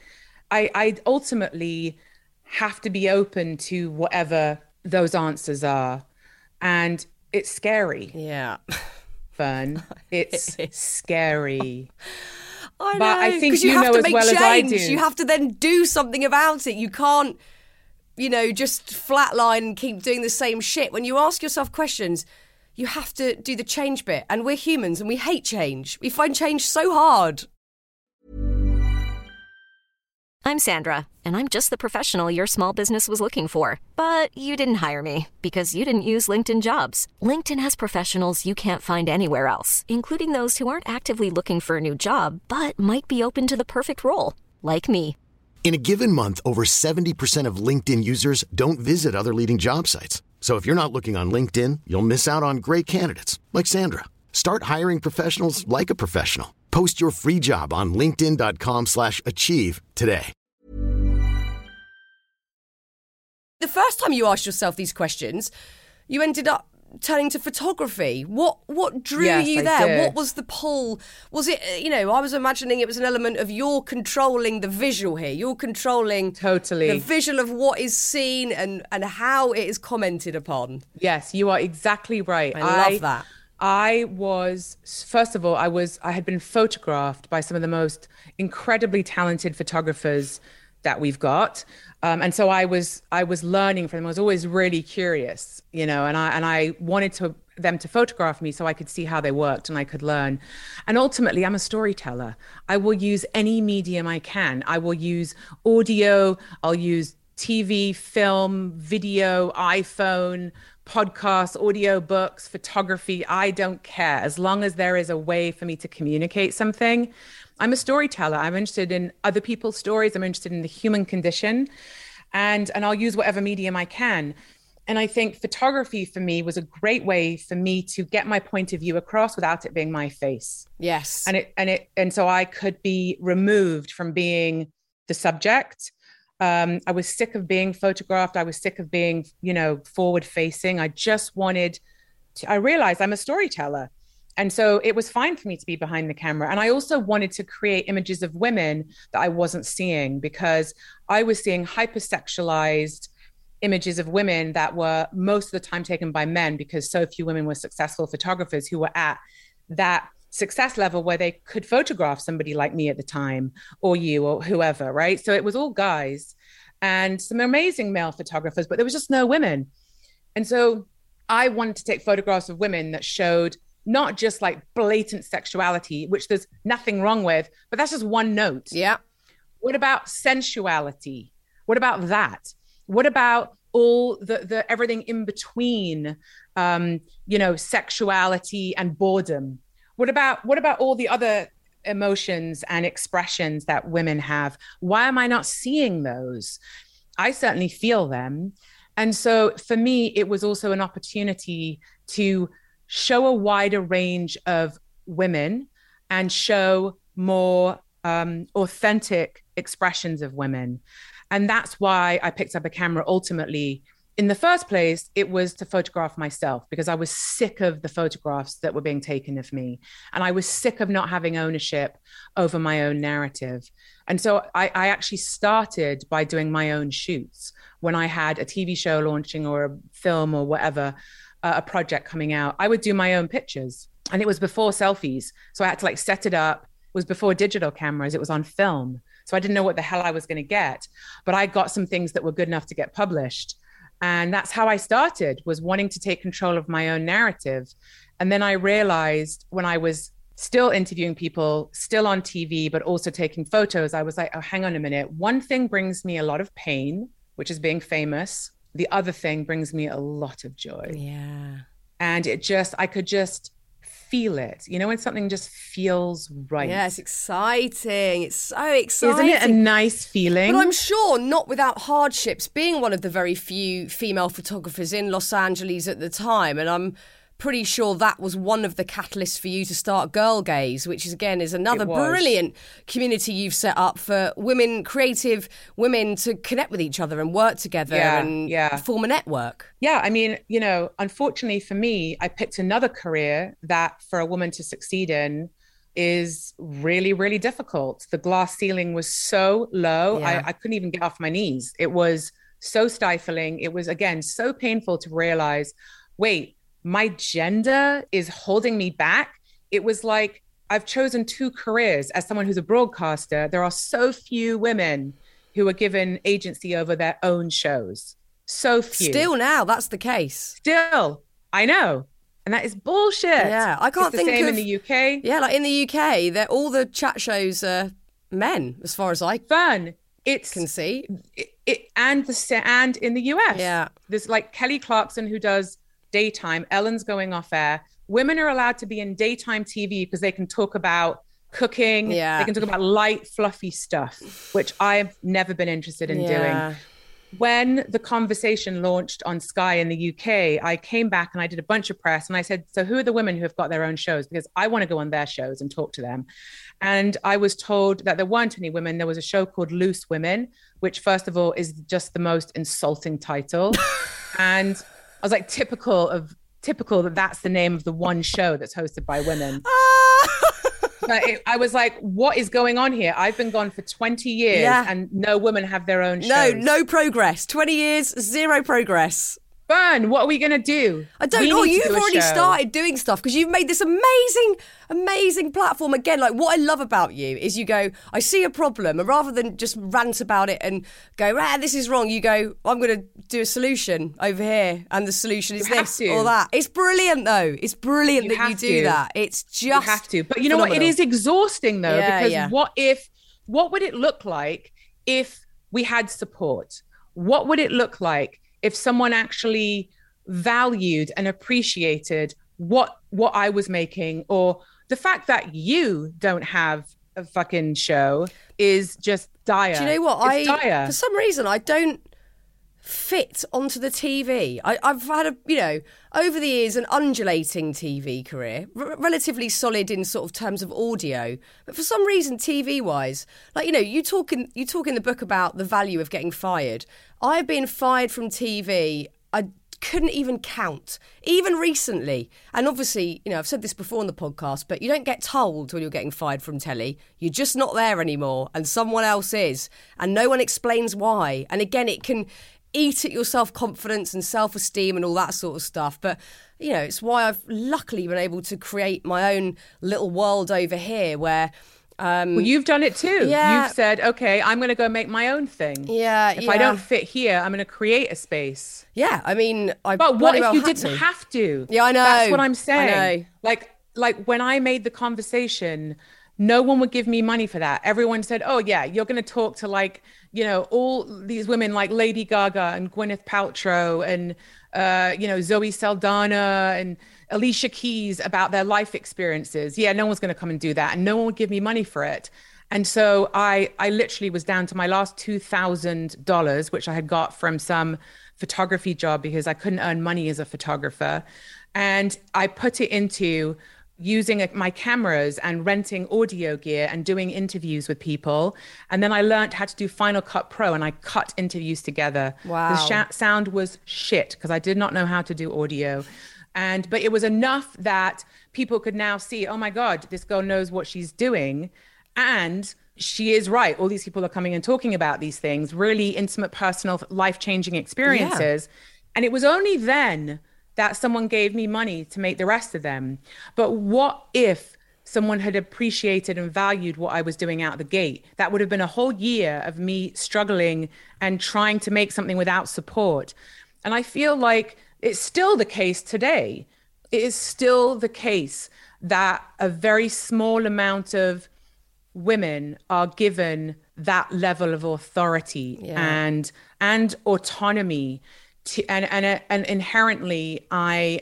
i i ultimately have to be open to whatever those answers are and it's scary yeah Fearne it's it scary I know, but I think you, you know as well change. as I do. You have to then do something about it. You can't you know, just flatline and keep doing the same shit. When you ask yourself questions, you have to do the change bit. And we're humans and we hate change. We find change so hard. I'm Sandra, and I'm just the professional your small business was looking for. But you didn't hire me because you didn't use LinkedIn jobs. LinkedIn has professionals you can't find anywhere else, including those who aren't actively looking for a new job but might be open to the perfect role, like me. In a given month, over 70% of LinkedIn users don't visit other leading job sites. So if you're not looking on LinkedIn, you'll miss out on great candidates like Sandra. Start hiring professionals like a professional. Post your free job on linkedin.com/achieve today. The first time you asked yourself these questions, you ended up turning to photography. What what drew Yes, you there? What was the pull? Was it uh, you know? I was imagining it was an element of you're controlling the visual here. You're controlling Totally. the visual of what is seen and and how it is commented upon. Yes, you are exactly right. I love that. I was first of all, I was I had been photographed by some of the most incredibly talented photographers that we've got. Um, and so I was I was learning from them. I was always really curious, you know, and I and I wanted to them to photograph me so I could see how they worked and I could learn. And ultimately, I'm a storyteller. I will use any medium I can. I will use audio, I'll use TV, film, video, iPhone, podcasts, audio books, photography. I don't care. As long as there is a way for me to communicate something, I'm a storyteller. I'm interested in other people's stories. I'm interested in the human condition. And, and I'll use whatever medium I can. And I think photography for me was a great way for me to get my point of view across without it being my face Yes. and it and it and so i could be removed from being the subject um, i was sick of being photographed i was sick of being you know forward facing i just wanted to i realized i'm a storyteller and so it was fine for me to be behind the camera. And i also wanted to create images of women that i wasn't seeing because i was seeing hypersexualized images of women that were most of the time taken by men because so few women were successful photographers who were at that success level where they could photograph somebody like me at the time or you or whoever right? So it was all guys and some amazing male photographers but there was just no women. And so i wanted to take photographs of women that showed not just like blatant sexuality which there's nothing wrong with but that's just one note yeah. what about sensuality? What about that? What about all the the everything in between? Um, you know, sexuality and boredom. What about what about all the other emotions and expressions that women have? Why am I not seeing those? I certainly feel them. And so for me, it was also an opportunity to show a wider range of women and show more um, authentic expressions of women. And that's why I picked up a camera ultimately. In the first place, it was to photograph myself because I was sick of the photographs that were being taken of me. And I was sick of not having ownership over my own narrative. And so I, I actually started by doing my own shoots when I had a TV show launching or a film or whatever, a project coming out. I would do my own pictures. And it was before selfies. So I had to like set it up. It was before digital cameras, it was on film. So I didn't know what the hell I was going to get. But I got some things that were good enough to get published. And that's how I started was wanting to take control of my own narrative. And then I realized when I was still interviewing people, still on TV, but also taking photos, I was like, oh, hang on a minute. One thing brings me a lot of pain, which is being famous. The other thing brings me a lot of joy. Yeah. And it just, I could just feel it. You know, when something just feels right. Yeah, it's exciting. It's so exciting. Isn't it a nice feeling? But I'm sure not without hardships, being one of the very few female photographers in Los Angeles at the time. And I'm pretty sure that was one of the catalysts for you to start Girlgaze, which is again is another brilliant community you've set up for women, creative women to connect with each other and work together Yeah, and yeah. form a network. Yeah, I mean, you know, unfortunately for me, I picked another career that for a woman to succeed in is really, really difficult. The glass ceiling was so low, Yeah. I, I couldn't even get off my knees. It was so stifling. It was, again, so painful to realize wait, my gender is holding me back. It was like I've chosen two careers as someone who's a broadcaster. There are so few women who are given agency over their own shows. So few. Still now, that's the case. Still, I know. And that is bullshit. Yeah, I can't it's the think same of- in the UK. Yeah, like in the UK, they're, all the chat shows are men, as far as I Fun. It's can see. it, it and the and in the US. Yeah. There's like Kelly Clarkson who does daytime. Ellen's going off air. Women are allowed to be in daytime TV because they can talk about cooking. Yeah. They can talk about light, fluffy stuff, which I've never been interested in Yeah. doing. when the conversation launched on Sky in the UK, I came back and I did a bunch of press and I said, So, who are the women who have got their own shows? Because I want to go on their shows and talk to them. And I was told that there weren't any women. There was a show called Loose Women, which, first of all, is just the most insulting title. and I was like, typical of typical that that's the name of the one show that's hosted by women. Ah. but it, I was like, what is going on here? I've been gone for 20 years Yeah. and no women have their own shows. no, no progress. 20 years, zero progress. Burn, what are we going to do? I don't We know. You've do already started doing stuff because you've made this amazing, amazing platform. Again, like what I love about you is you go, I see a problem, and rather than just rant about it and go, ah, this is wrong, you go, I'm going to do a solution over here, and the solution is You this or that. It's brilliant, though. It's brilliant You that you do to. that. It's just You have to. But you know what? It is exhausting though, Yeah, because yeah. what if, what would it look like if we had support? What would it look like if someone actually valued and appreciated what what I was making or the fact that you don't have a fucking show is just dire. Do you know what? It's I dire. for some reason I don't fit onto the TV. I, I've had a you know over the years an undulating TV career, r- relatively solid in sort of terms of audio, but for some reason TV wise, like you know you talk in you talk in the book about the value of getting fired. I've been fired from TV. I couldn't even count, even recently. And obviously, you know, I've said this before on the podcast, but you don't get told when you're getting fired from telly. You're just not there anymore, and someone else is, and no one explains why. And again, it can eat at your self confidence and self esteem and all that sort of stuff. But you know, it's why I've luckily been able to create my own little world over here where. Um, Well, you've done it too. Yeah. You've said, okay, I'm going to go make my own thing. Yeah, If I don't fit here, I'm going to create a space. yeah, I mean, I But what if well you didn't to. have to? Yeah, I know. That's what I'm I saying. know. Like, like when I made the conversation, no one would give me money for that. Everyone said, "Oh yeah, you're going to talk to like you know all these women like Lady Gaga and Gwyneth Paltrow and uh, you know Zoe Saldana and Alicia Keys about their life experiences." Yeah, no one's going to come and do that, and no one would give me money for it. And so I, I literally was down to my last two thousand dollars, which I had got from some photography job because I couldn't earn money as a photographer, and I put it into using a- my cameras and renting audio gear and doing interviews with people. And then I learned how to do Final Cut Pro, and I cut interviews together. Wow. The sha- sound was shit because I did not know how to do audio. And but it was enough that people could now see, oh my God, this girl knows what she's doing. And she is right. All these people are coming and talking about these things, really intimate, personal, life changing experiences. And it was only then that someone gave me money to make the rest of them. But what if someone had appreciated and valued what I was doing out the gate? That would have been a whole year of me struggling and trying to make something without support. And I feel like it's still the case today. It is still the case that a very small amount of women are given that level of authority and and autonomy to, and and uh, and inherently i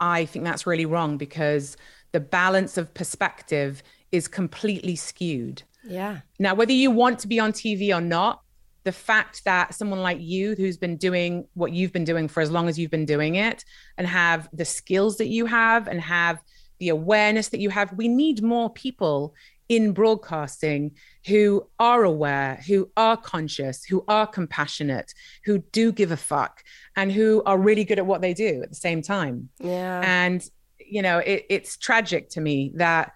i think that's really wrong because the balance of perspective is completely skewed Yeah. now, whether you want to be on TV or not, the fact that someone like you, who's been doing what you've been doing for as long as you've been doing it, and have the skills that you have, and have the awareness that you have, we need more people in broadcasting who are aware, who are conscious, who are compassionate, who do give a fuck, and who are really good at what they do at the same time Yeah. and you know it, it's tragic to me that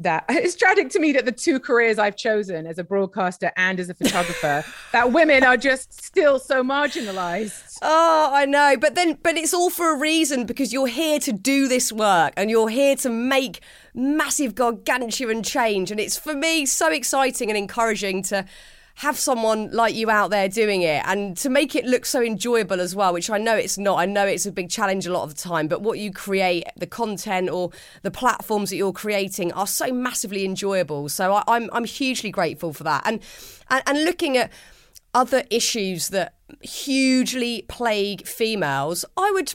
that it's tragic to me that the two careers I've chosen as a broadcaster and as a photographer that women are just still so marginalized. Oh, I know. But then, but it's all for a reason because you're here to do this work and you're here to make massive gargantuan change. And it's for me so exciting and encouraging to have someone like you out there doing it and to make it look so enjoyable as well, which I know it's not. I know it's a big challenge a lot of the time, but what you create, the content or the platforms that you're creating are so massively enjoyable. So I, I'm I'm hugely grateful for that. And and, and looking at other issues that hugely plague females, I would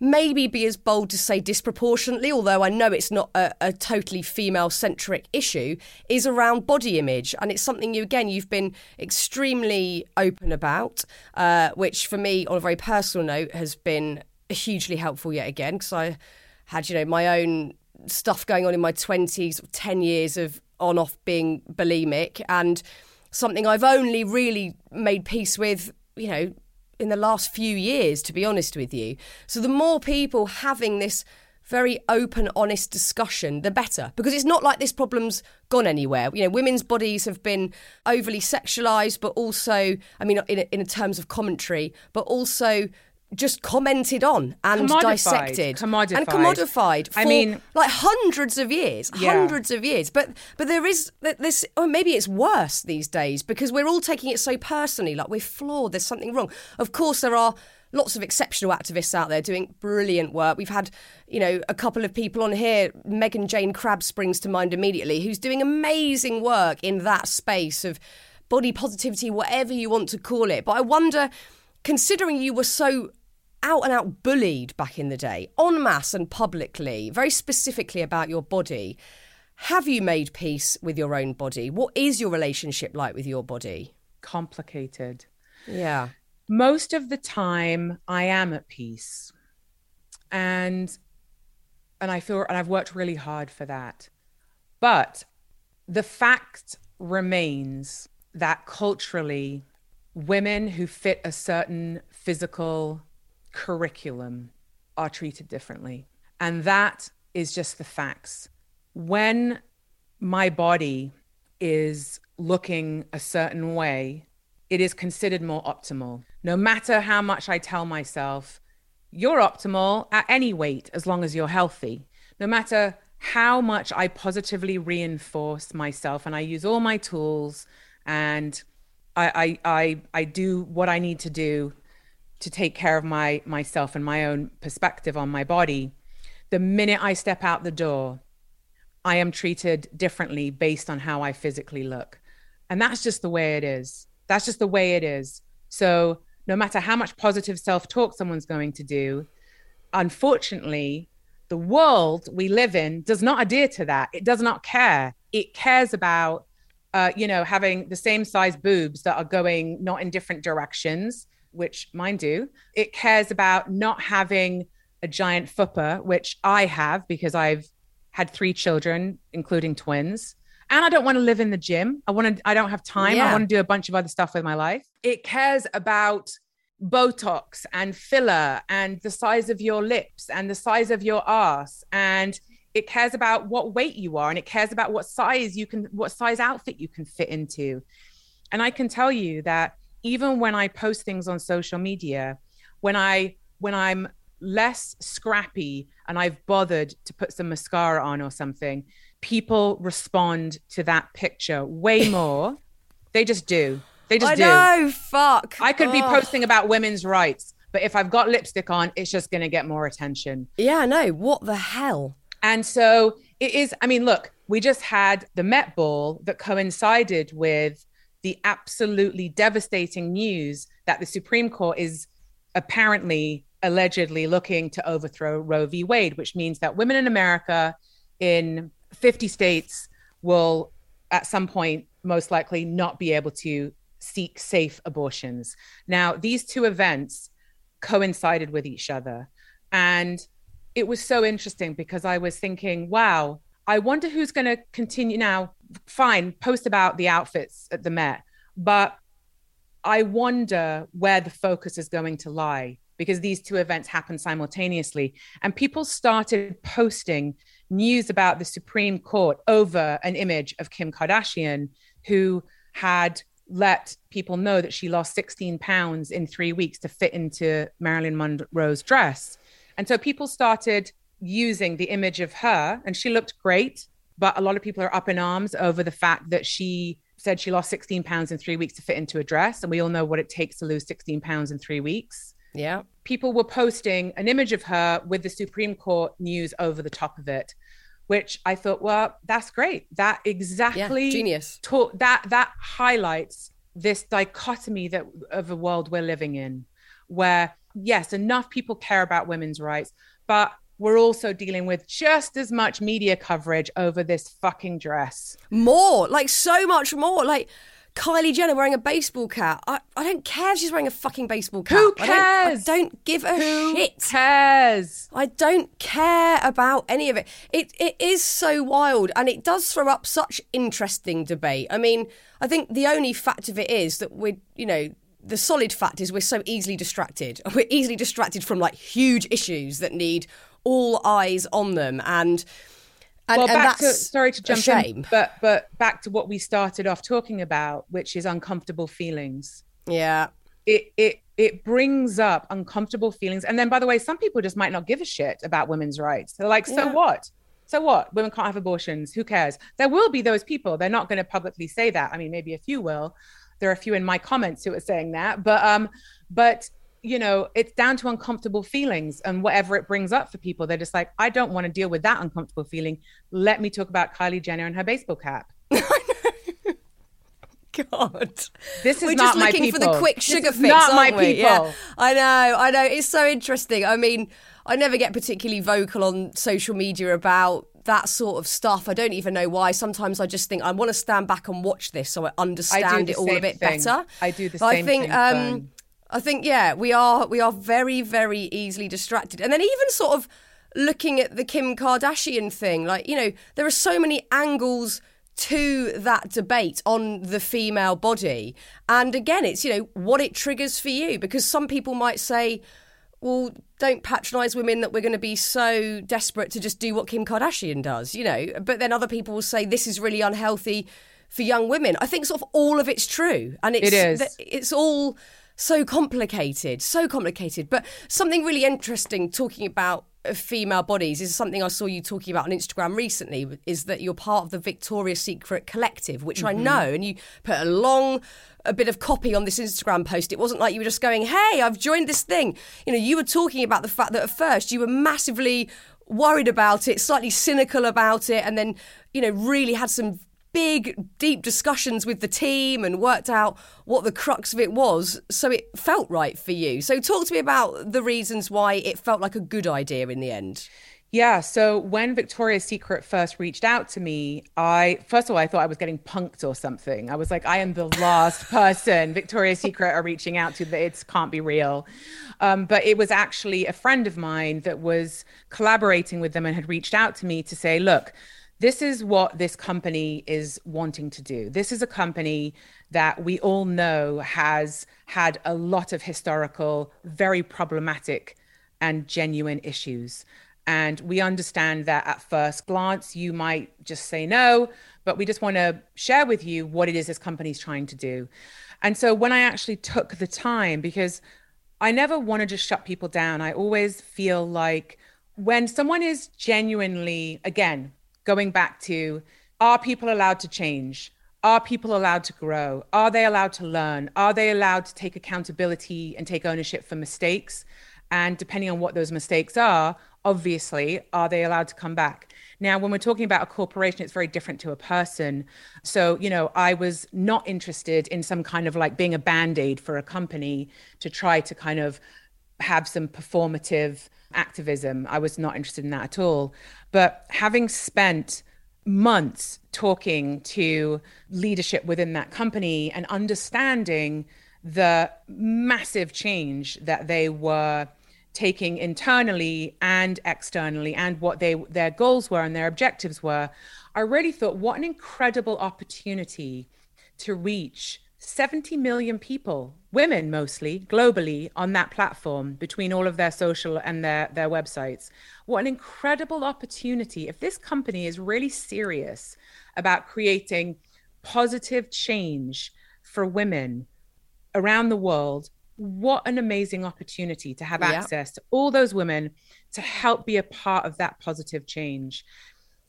maybe be as bold to say disproportionately, although I know it's not a, a totally female centric issue, is around body image. And it's something you, again, you've been extremely open about, uh, which for me, on a very personal note, has been hugely helpful yet again, because I had, you know, my own stuff going on in my 20s, 10 years of on off being bulimic, and something I've only really made peace with, you know, in the last few years, to be honest with you. So the more people having this very open, honest discussion, the better. Because it's not like this problem's gone anywhere. You know, women's bodies have been overly sexualized, but also, I mean, in, in terms of commentary, but also just commented on and Commodified. dissected Commodified. and commodified for I mean- like hundreds of years Yeah. hundreds of years but but there is this or maybe it's worse these days because we're all taking it so personally like we're flawed there's something wrong of course there are lots of exceptional activists out there doing brilliant work we've had you know a couple of people on here Megan Jayne Crabbe springs to mind immediately who's doing amazing work in that space of body positivity whatever you want to call it but i wonder considering you were so out and out bullied back in the day, en masse and publicly, very specifically about your body. Have you made peace with your own body? What is your relationship like with your body? Complicated. Yeah. most of the time I am at peace. And and I feel and I've worked really hard for that. But the fact remains that culturally women who fit a certain physical curriculum are treated differently. And that is just the facts. When my body is looking a certain way, it is considered more optimal. No matter how much I tell myself, you're optimal at any weight as long as you're healthy. No matter how much I positively reinforce myself and I use all my tools and I, I, I, I do what I need to do to take care of my myself and my own perspective on my body. The minute I step out the door, I am treated differently based on how I physically look. And that's just the way it is. That's just the way it is. So, no matter how much positive self talk someone's going to do, unfortunately, the world we live in does not adhere to that. It does not care. It cares about, uh, you know, having the same size boobs that are going not in different directions, which mine do. It cares about not having a giant fupa, which I have because I've had three children, including twins. And I don't want to live in the gym. I want to, I don't have time. I want to do a bunch of other stuff with my life. It cares about Botox and filler and the size of your lips and the size of your ass. And it cares about what weight you are and it cares about what size you can, what size outfit you can fit into. And I can tell you that even when I post things on social media, when I, when I'm less scrappy and I've bothered to put some mascara on or something, people respond to that picture way more. they just do. They just I do. know, fuck. I could be Oh. posting about women's rights, but if I've got lipstick on, it's just going to get more attention. Yeah, I know. What the hell? And so it is. I mean, look, we just had the Met Ball that coincided with the absolutely devastating news that the Supreme Court is apparently, allegedly looking to overthrow Roe v. Wade, which means that women in America in 50 states will, at some point, most likely not be able to seek safe abortions. Now, these two events coincided with each other. And it was so interesting because I was thinking, wow, I wonder who's going to continue now. Fine, post about the outfits at the Met, but I wonder where the focus is going to lie because these two events happened simultaneously. And people started posting news about the Supreme Court over an image of Kim Kardashian, who had let people know that she lost 16 pounds in three weeks to fit into Marilyn Monroe's dress. And so people started using the image of her, and she looked great. But a lot of people are up in arms over the fact that she said she lost 16 pounds in three weeks to fit into a dress. And we all know what it takes to lose 16 pounds in three weeks. Yeah. People were posting an image of her with the Supreme Court news over the top of it, which I thought, well, that's great. That exactly genius. ta- that that highlights this dichotomy that of a world we're living in, where yes, enough people care about women's rights, but we're also dealing with just as much media coverage over this fucking dress. More, like so much more. Like Kylie Jenner wearing a baseball cap. I, I don't care if she's wearing a fucking baseball cap. Who I don't, I don't give a Who shit. cares? I don't care about any of it. It it is so wild and it does throw up such interesting debate. I mean, I think the only fact of it is that we're, you know, the solid fact is we're so easily distracted. We're easily distracted from like huge issues that need all eyes on them and and, well, and back to sorry to jump shame. in, but but back to what we started off talking about, which is uncomfortable feelings. Yeah. It it it brings up uncomfortable feelings, and then by the way, some people just might not give a shit about women's rights. They're like, so Yeah. what? So what? Women can't have abortions. Who cares? There will be those people. They're not going to publicly say that. I mean, maybe a few will. There are a few in my comments who are saying that, but um, but you know, it's down to uncomfortable feelings and whatever it brings up for people. They're just like, I don't want to deal with that uncomfortable feeling. Let me talk about Kylie Jenner and her baseball cap. God. This is We're just looking for the quick sugar fix, not aren't my we? Yeah. people. I know, I know. It's so interesting. I mean, I never get particularly vocal on social media about that sort of stuff. I don't even know why. Sometimes I just think I want to stand back and watch this so I understand the it all a bit thing. better. I do the But same I think, thing, um. I think, yeah, we are we are very, very easily distracted, and then even sort of looking at the Kim Kardashian thing, like you know, there are so many angles to that debate on the female body, and again, it's you know what it triggers for you because some people might say. Well, don't patronise women that we're going to be so desperate to just do what Kim Kardashian does, you know. But then other people will say this is really unhealthy for young women. I think sort of all of it's true, and it's It is. it's all so complicated, so complicated. But something really interesting talking about uh, female bodies is something I saw you talking about on Instagram recently. Is that you're part of the Victoria's Secret Collective, which I know, and you put a long a bit of copy on this Instagram post. It wasn't like you were just going, "Hey, I've joined this thing." You know, you were talking about the fact that at first you were massively worried about it, slightly cynical about it, and then you know really had some big, deep discussions with the team and worked out what the crux of it was. So it felt right for you. So talk to me about the reasons why it felt like a good idea in the end. Yeah. So when Victoria's Secret first reached out to me, I first of all I thought I was getting punked or something. I was like, I am the last person Victoria's Secret are reaching out to. That it can't be real. Um, but it was actually a friend of mine that was collaborating with them and had reached out to me to say, look. This is what this company is wanting to do. This is a company that we all know has had a lot of historical, very problematic and genuine issues. And we understand that at first glance, you might just say no, but we just want to share with you what it is this company's trying to do. And so when I actually took the time, because I never want to just shut people down, I always feel like when someone is genuinely, again, going back to are people allowed to change? Are people allowed to grow? Are they allowed to learn? Are they allowed to take accountability and take ownership for mistakes? And depending on what those mistakes are, obviously, are they allowed to come back? Now, when we're talking about a corporation, it's very different to a person. So, you know, I was not interested in some kind of like being a band aid for a company to try to kind of have some performative activism. I was not interested in that at all. But having spent months talking to leadership within that company and understanding the massive change that they were taking internally and externally and what they their goals were and their objectives were i really thought what an incredible opportunity to reach 70 million people women mostly globally on that platform between all of their social and their their websites. What an incredible opportunity. If this company is really serious about creating positive change for women around the world what an amazing opportunity to have Yeah. access to all those women to help be a part of that positive change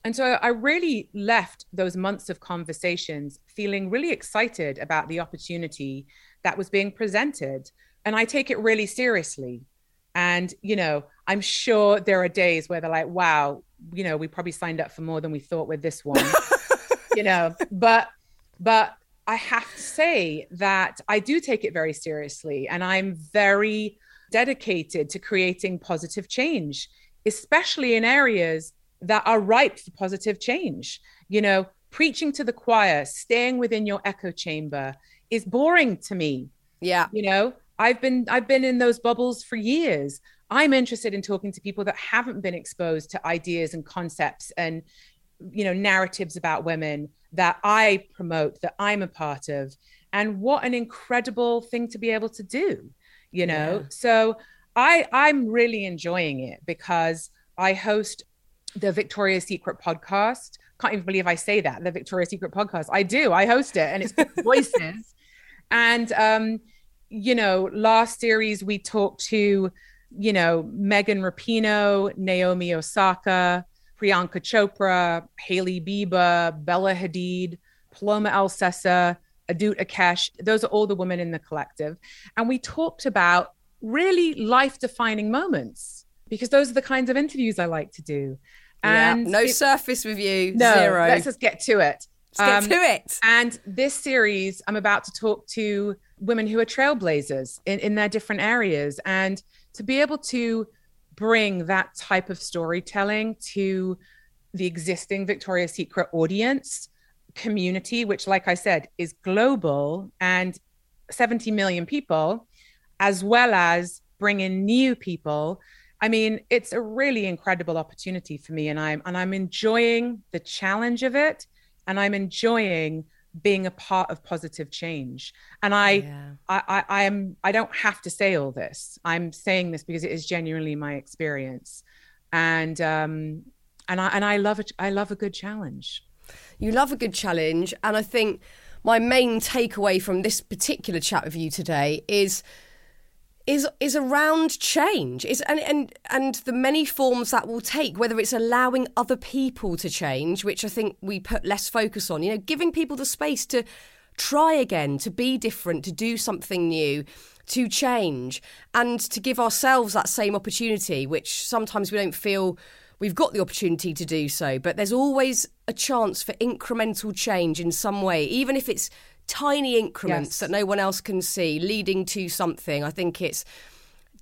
and so I really left those months of conversations feeling really excited about the opportunity that was being presented. And I take it really seriously. And, you know, I'm sure there are days where they're like, wow, you know, we probably signed up for more than we thought with this one, you know, but, but I have to say that I do take it very seriously. And I'm very dedicated to creating positive change, especially in areas that are ripe for positive change. You know, preaching to the choir, staying within your echo chamber is boring to me. Yeah. You know, I've been I've been in those bubbles for years. I'm interested in talking to people that haven't been exposed to ideas and concepts and you know narratives about women that I promote that I'm a part of and what an incredible thing to be able to do, you know? Yeah. So I I'm really enjoying it because I host the Victoria's Secret podcast. Can't even believe I say that, the Victoria's Secret podcast. I do. I host it and it's Voices. and um you know, last series we talked to, you know, Megan Rapinoe, Naomi Osaka, Priyanka Chopra, Hailey Bieber, Bella Hadid, Paloma Elsesser, Adut Akech. Those are all the women in the collective. And we talked about really life defining moments because those are the kinds of interviews I like to do. And yeah, no it, surface with you. No, zero. let's just get to it. Let's um, get to it. And this series, I'm about to talk to women who are trailblazers in, in their different areas. And to be able to bring that type of storytelling to the existing Victoria's Secret audience community, which, like I said, is global and 70 million people, as well as bring in new people. I mean, it's a really incredible opportunity for me, and I'm and I'm enjoying the challenge of it, and I'm enjoying being a part of positive change. And I, yeah. I, I i am i don't have to say all this. I'm saying this because it is genuinely my experience. And um and i and i love it i love a good challenge. You love a good challenge and i think my main takeaway from this particular chat with you today is is is around change. Is and, and and the many forms that will take whether it's allowing other people to change which i think we put less focus on you know giving people the space to try again to be different to do something new to change and to give ourselves that same opportunity which sometimes we don't feel we've got the opportunity to do so. But there's always a chance for incremental change in some way even if it's tiny increments yes. that no one else can see leading to something. I think it's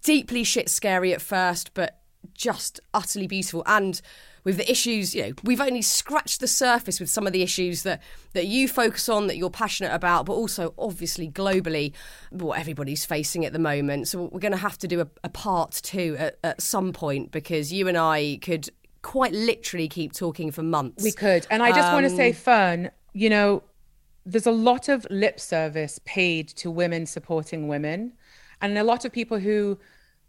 deeply shit scary at first, but just utterly beautiful. And with the issues, you know, we've only scratched the surface with some of the issues that that you focus on, that you're passionate about, but also obviously globally, what everybody's facing at the moment. So we're going to have to do a, a part two at, at some point because you and I could quite literally keep talking for months. We could, and I just um, want to say, Fearne, you know, there's a lot of lip service paid to women supporting women. And a lot of people who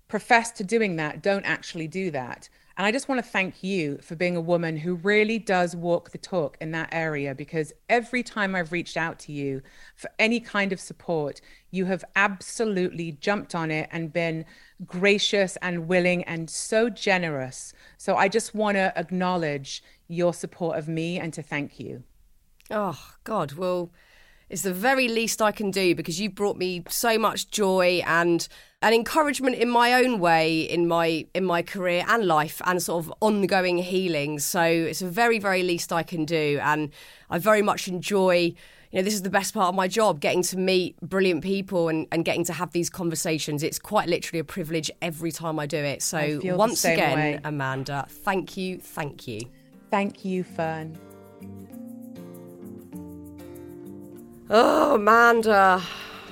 profess to doing that don't actually do that. And I just want to thank you for being a woman who really does walk the talk in that area because every time I've reached out to you for any kind of support, you have absolutely jumped on it and been gracious and willing and so generous. So I just want to acknowledge your support of me and to thank you. Oh, God. Well, it's the very least I can do because you brought me so much joy and an encouragement in my own way in my in my career and life and sort of ongoing healing. So it's the very very least I can do, and I very much enjoy. You know, this is the best part of my job, getting to meet brilliant people and, and getting to have these conversations. It's quite literally a privilege every time I do it. So once again, way. Amanda, thank you, thank you. Thank you, Fearne. Oh, Amanda.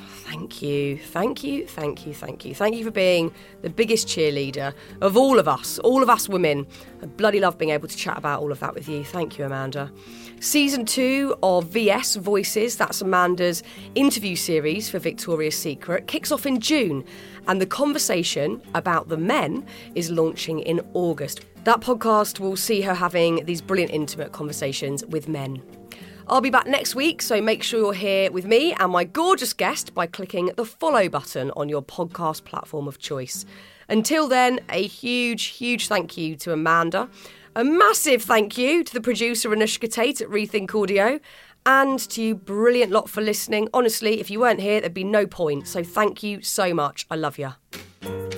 Thank you, thank you, thank you, thank you. Thank you for being the biggest cheerleader of all of us, all of us women. I bloody love being able to chat about all of that with you. Thank you, Amanda. Season two of VS Voices, that's Amanda's interview series for Victoria's Secret, kicks off in June, and the conversation about the men is launching in August. That podcast will see her having these brilliant, intimate conversations with men. I'll be back next week, so make sure you're here with me and my gorgeous guest by clicking the follow button on your podcast platform of choice. Until then, a huge, huge thank you to Amanda. A massive thank you to the producer Anushka Tate at Rethink Audio and to you brilliant lot for listening. Honestly, if you weren't here, there'd be no point. So thank you so much. I love you.